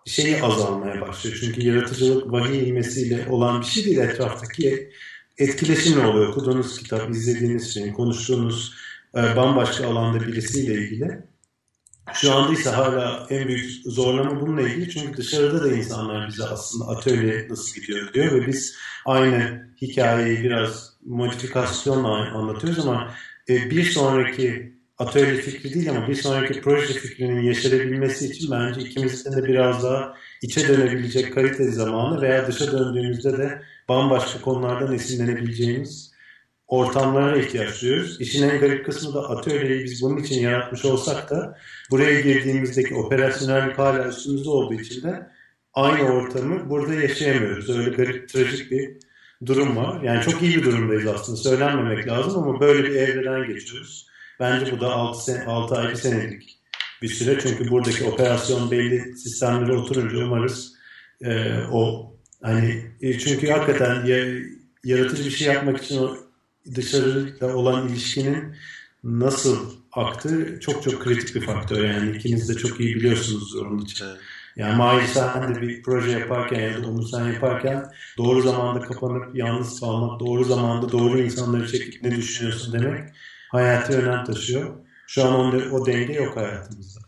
şeyi azalmaya başlıyor. Çünkü yaratıcılık vahiy ilmesiyle olan bir şey değil etraftaki etkileşimle oluyor. Okuduğunuz kitap, izlediğiniz şey, konuştuğunuz e, bambaşka alanda birisiyle ilgili. Şu anda ise hala en büyük zorlama bununla ilgili. Çünkü dışarıda da insanlar bize aslında atölye nasıl gidiyor diyor ve biz aynı hikayeyi biraz modifikasyonla anlatıyoruz ama e, bir sonraki atölye fikri değil ama bir sonraki proje fikrinin yeşerebilmesi için bence ikimizin de biraz daha içe dönebilecek kaliteli zamanı veya dışa döndüğümüzde de bambaşka konulardan esinlenebileceğimiz ortamlara ihtiyaç duyuyoruz. İşin en garip kısmı da atölyeyi biz bunun için yaratmış olsak da buraya girdiğimizdeki operasyonellik hala üstümüzde olduğu için de aynı ortamı burada yaşayamıyoruz. Öyle garip, trajik bir durum var. Yani çok iyi bir durumdayız aslında. Söylenmemek lazım ama böyle bir evreden geçiyoruz. Bence bu da 6, sen 6 ay bir senelik bir süre. Çünkü buradaki operasyon belli sistemlere oturunca umarız e, o hani e, çünkü hakikaten ya, yaratıcı bir şey yapmak için o dışarıyla olan ilişkinin nasıl aktığı çok çok kritik bir faktör. Yani ikiniz de çok iyi biliyorsunuz onun için. Yani Mahir sen de bir proje yaparken ya da onu sen yaparken doğru zamanda kapanıp yalnız kalmak, doğru zamanda doğru insanları çekip ne düşünüyorsun demek hayati önem taşıyor. Şu an o, o denge yok hayatımızda.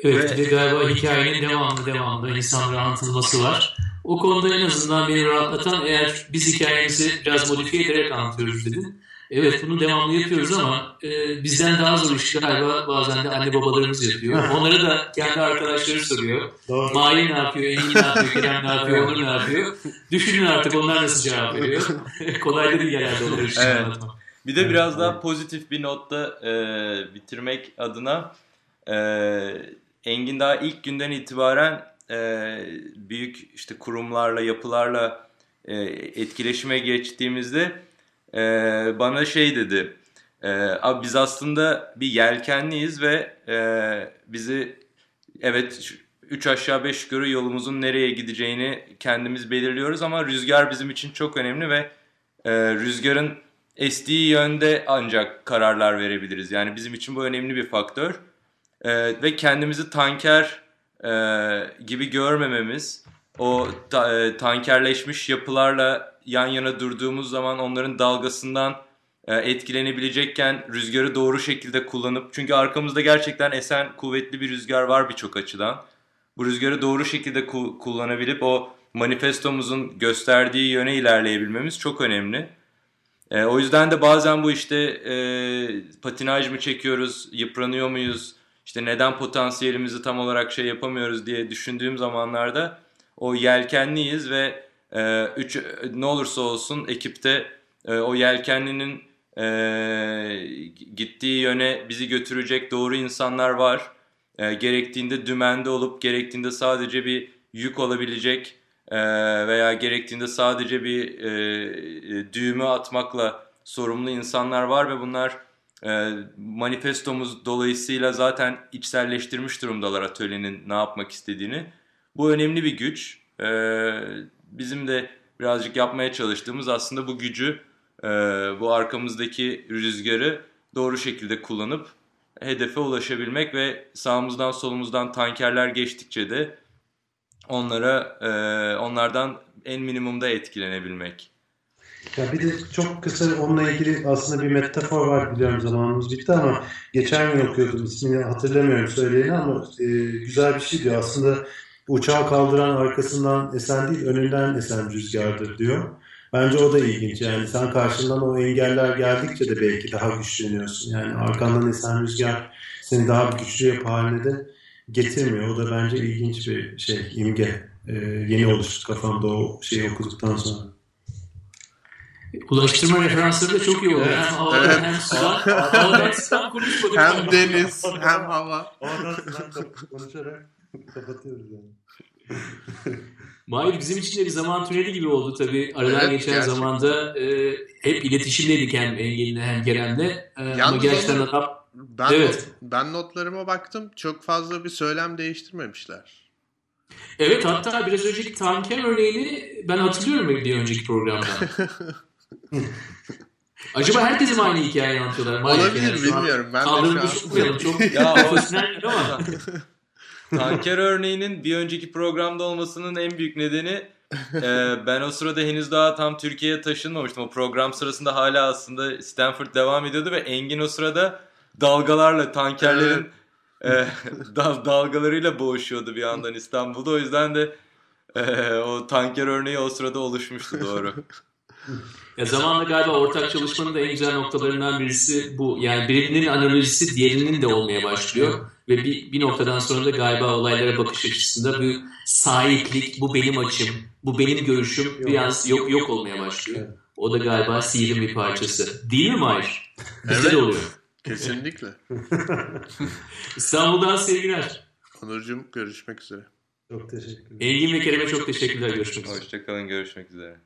Evet ve galiba hikayenin devamlı devamlı insanlara anlatılması var. O konuda en azından beni rahatlatan eğer biz hikayemizi biraz modifiye ederek anlatıyoruz dedin. Evet bunu devamlı yapıyoruz ama e, bizden daha zor işler galiba bazen de anne babalarımız yapıyor. Onları da kendi arkadaşları soruyor. Doğru. Mahir ne yapıyor, Engin ne yapıyor, Kerem ne yapıyor, Onur ne yapıyor. Düşünün artık onlar nasıl cevap veriyor. Kolay da değil genelde onları için Evet. anlatmak. Bir de biraz daha pozitif bir notta e, bitirmek adına e, Engin daha ilk günden itibaren e, büyük işte kurumlarla, yapılarla e, etkileşime geçtiğimizde e, bana şey dedi. E, abi biz aslında bir yelkenliyiz ve e, bizi evet üç aşağı beş yukarı yolumuzun nereye gideceğini kendimiz belirliyoruz ama rüzgar bizim için çok önemli ve e, rüzgarın estiği yönde ancak kararlar verebiliriz. Yani bizim için bu önemli bir faktör. Ee, ve kendimizi tanker e, gibi görmememiz, o ta- e, tankerleşmiş yapılarla yan yana durduğumuz zaman onların dalgasından e, etkilenebilecekken rüzgarı doğru şekilde kullanıp çünkü arkamızda gerçekten esen kuvvetli bir rüzgar var birçok açıdan. Bu rüzgarı doğru şekilde ku- kullanabilip o manifestomuzun gösterdiği yöne ilerleyebilmemiz çok önemli. E, o yüzden de bazen bu işte e, patinaj mı çekiyoruz, yıpranıyor muyuz, işte neden potansiyelimizi tam olarak şey yapamıyoruz diye düşündüğüm zamanlarda o yelkenliyiz ve e, üç, ne olursa olsun ekipte e, o yelkenlinin Ee, gittiği yöne bizi götürecek doğru insanlar var. Ee, gerektiğinde dümende olup gerektiğinde sadece bir yük olabilecek e, veya gerektiğinde sadece bir e, e, düğümü atmakla sorumlu insanlar var ve bunlar e, manifestomuz dolayısıyla zaten içselleştirmiş durumdalar atölyenin ne yapmak istediğini. Bu önemli bir güç. E, bizim de birazcık yapmaya çalıştığımız aslında bu gücü, e, bu arkamızdaki rüzgarı doğru şekilde kullanıp hedefe ulaşabilmek ve sağımızdan solumuzdan tankerler geçtikçe de onlara e, onlardan en minimumda etkilenebilmek. Ya bir de çok kısa onunla ilgili aslında bir metafor var biliyorum zamanımız bitti ama geçen gün okuyordum ismini hatırlamıyorum söyleyeni ama e, güzel bir şey diyor. Aslında uçağı kaldıran arkasından esen değil önünden esen rüzgardır diyor. Bence o da ilginç yani sen karşından o engeller geldikçe de belki daha güçleniyorsun. Yani arkandan esen rüzgar seni daha güçlü yapı haline de getirmiyor. O da bence ilginç bir şey imge. Ee, yeni oluştu kafamda o şeyi okuduktan sonra. Ulaştırma referansları da çok iyi oluyor. Evet. Hem havadan Evet. hem sudan. havadan sudan konuşmadık. Hem deniz hem hava. Oradan konuşarak kapatıyoruz yani. Mahir bizim için de bir zaman tüneli gibi oldu tabii. Aradan Evet, geçen gerçekten. zamanda e, hep iletişimdeydik hem Engin'le hem Kerem'le. E, ama gerçekten adam Ben, Evet. ben notlarıma baktım. Çok fazla bir söylem değiştirmemişler. Evet hatta biraz önceki tanker örneğini ben hatırlıyorum bir önceki programdan. Acaba herkese mi aynı hikayeyi anlatıyorlar? Mahir? Olabilir an bilmiyorum. Ben an... tutmayalım çok Ya o- profesyonel ama. Tanker örneğinin bir önceki programda olmasının en büyük nedeni e, ben o sırada henüz daha tam Türkiye'ye taşınmamıştım. O program sırasında hala aslında Stanford devam ediyordu ve Engin o sırada dalgalarla tankerlerin e, dal- dalgalarıyla boğuşuyordu bir yandan İstanbul'da. O yüzden de e, o tanker örneği o sırada oluşmuştu doğru. Ya zamanla galiba ortak çalışmanın da en güzel noktalarından birisi bu. Yani birinin analojisi diğerinin de olmaya başlıyor. Ve bir, bir noktadan sonra da galiba olaylara bakış açısında bu sahiplik, bu benim açım, bu benim görüşüm biraz yok yok olmaya başlıyor. O da galiba sihirin bir parçası. Değil mi Mahir? Bizde Evet. de oluyor. Kesinlikle. İstanbul'dan sevgiler. Onurcuğum görüşmek üzere. Çok teşekkür ederim. Engin ve Kerem'e çok teşekkürler. Görüşmek üzere. Hoşçakalın görüşmek üzere.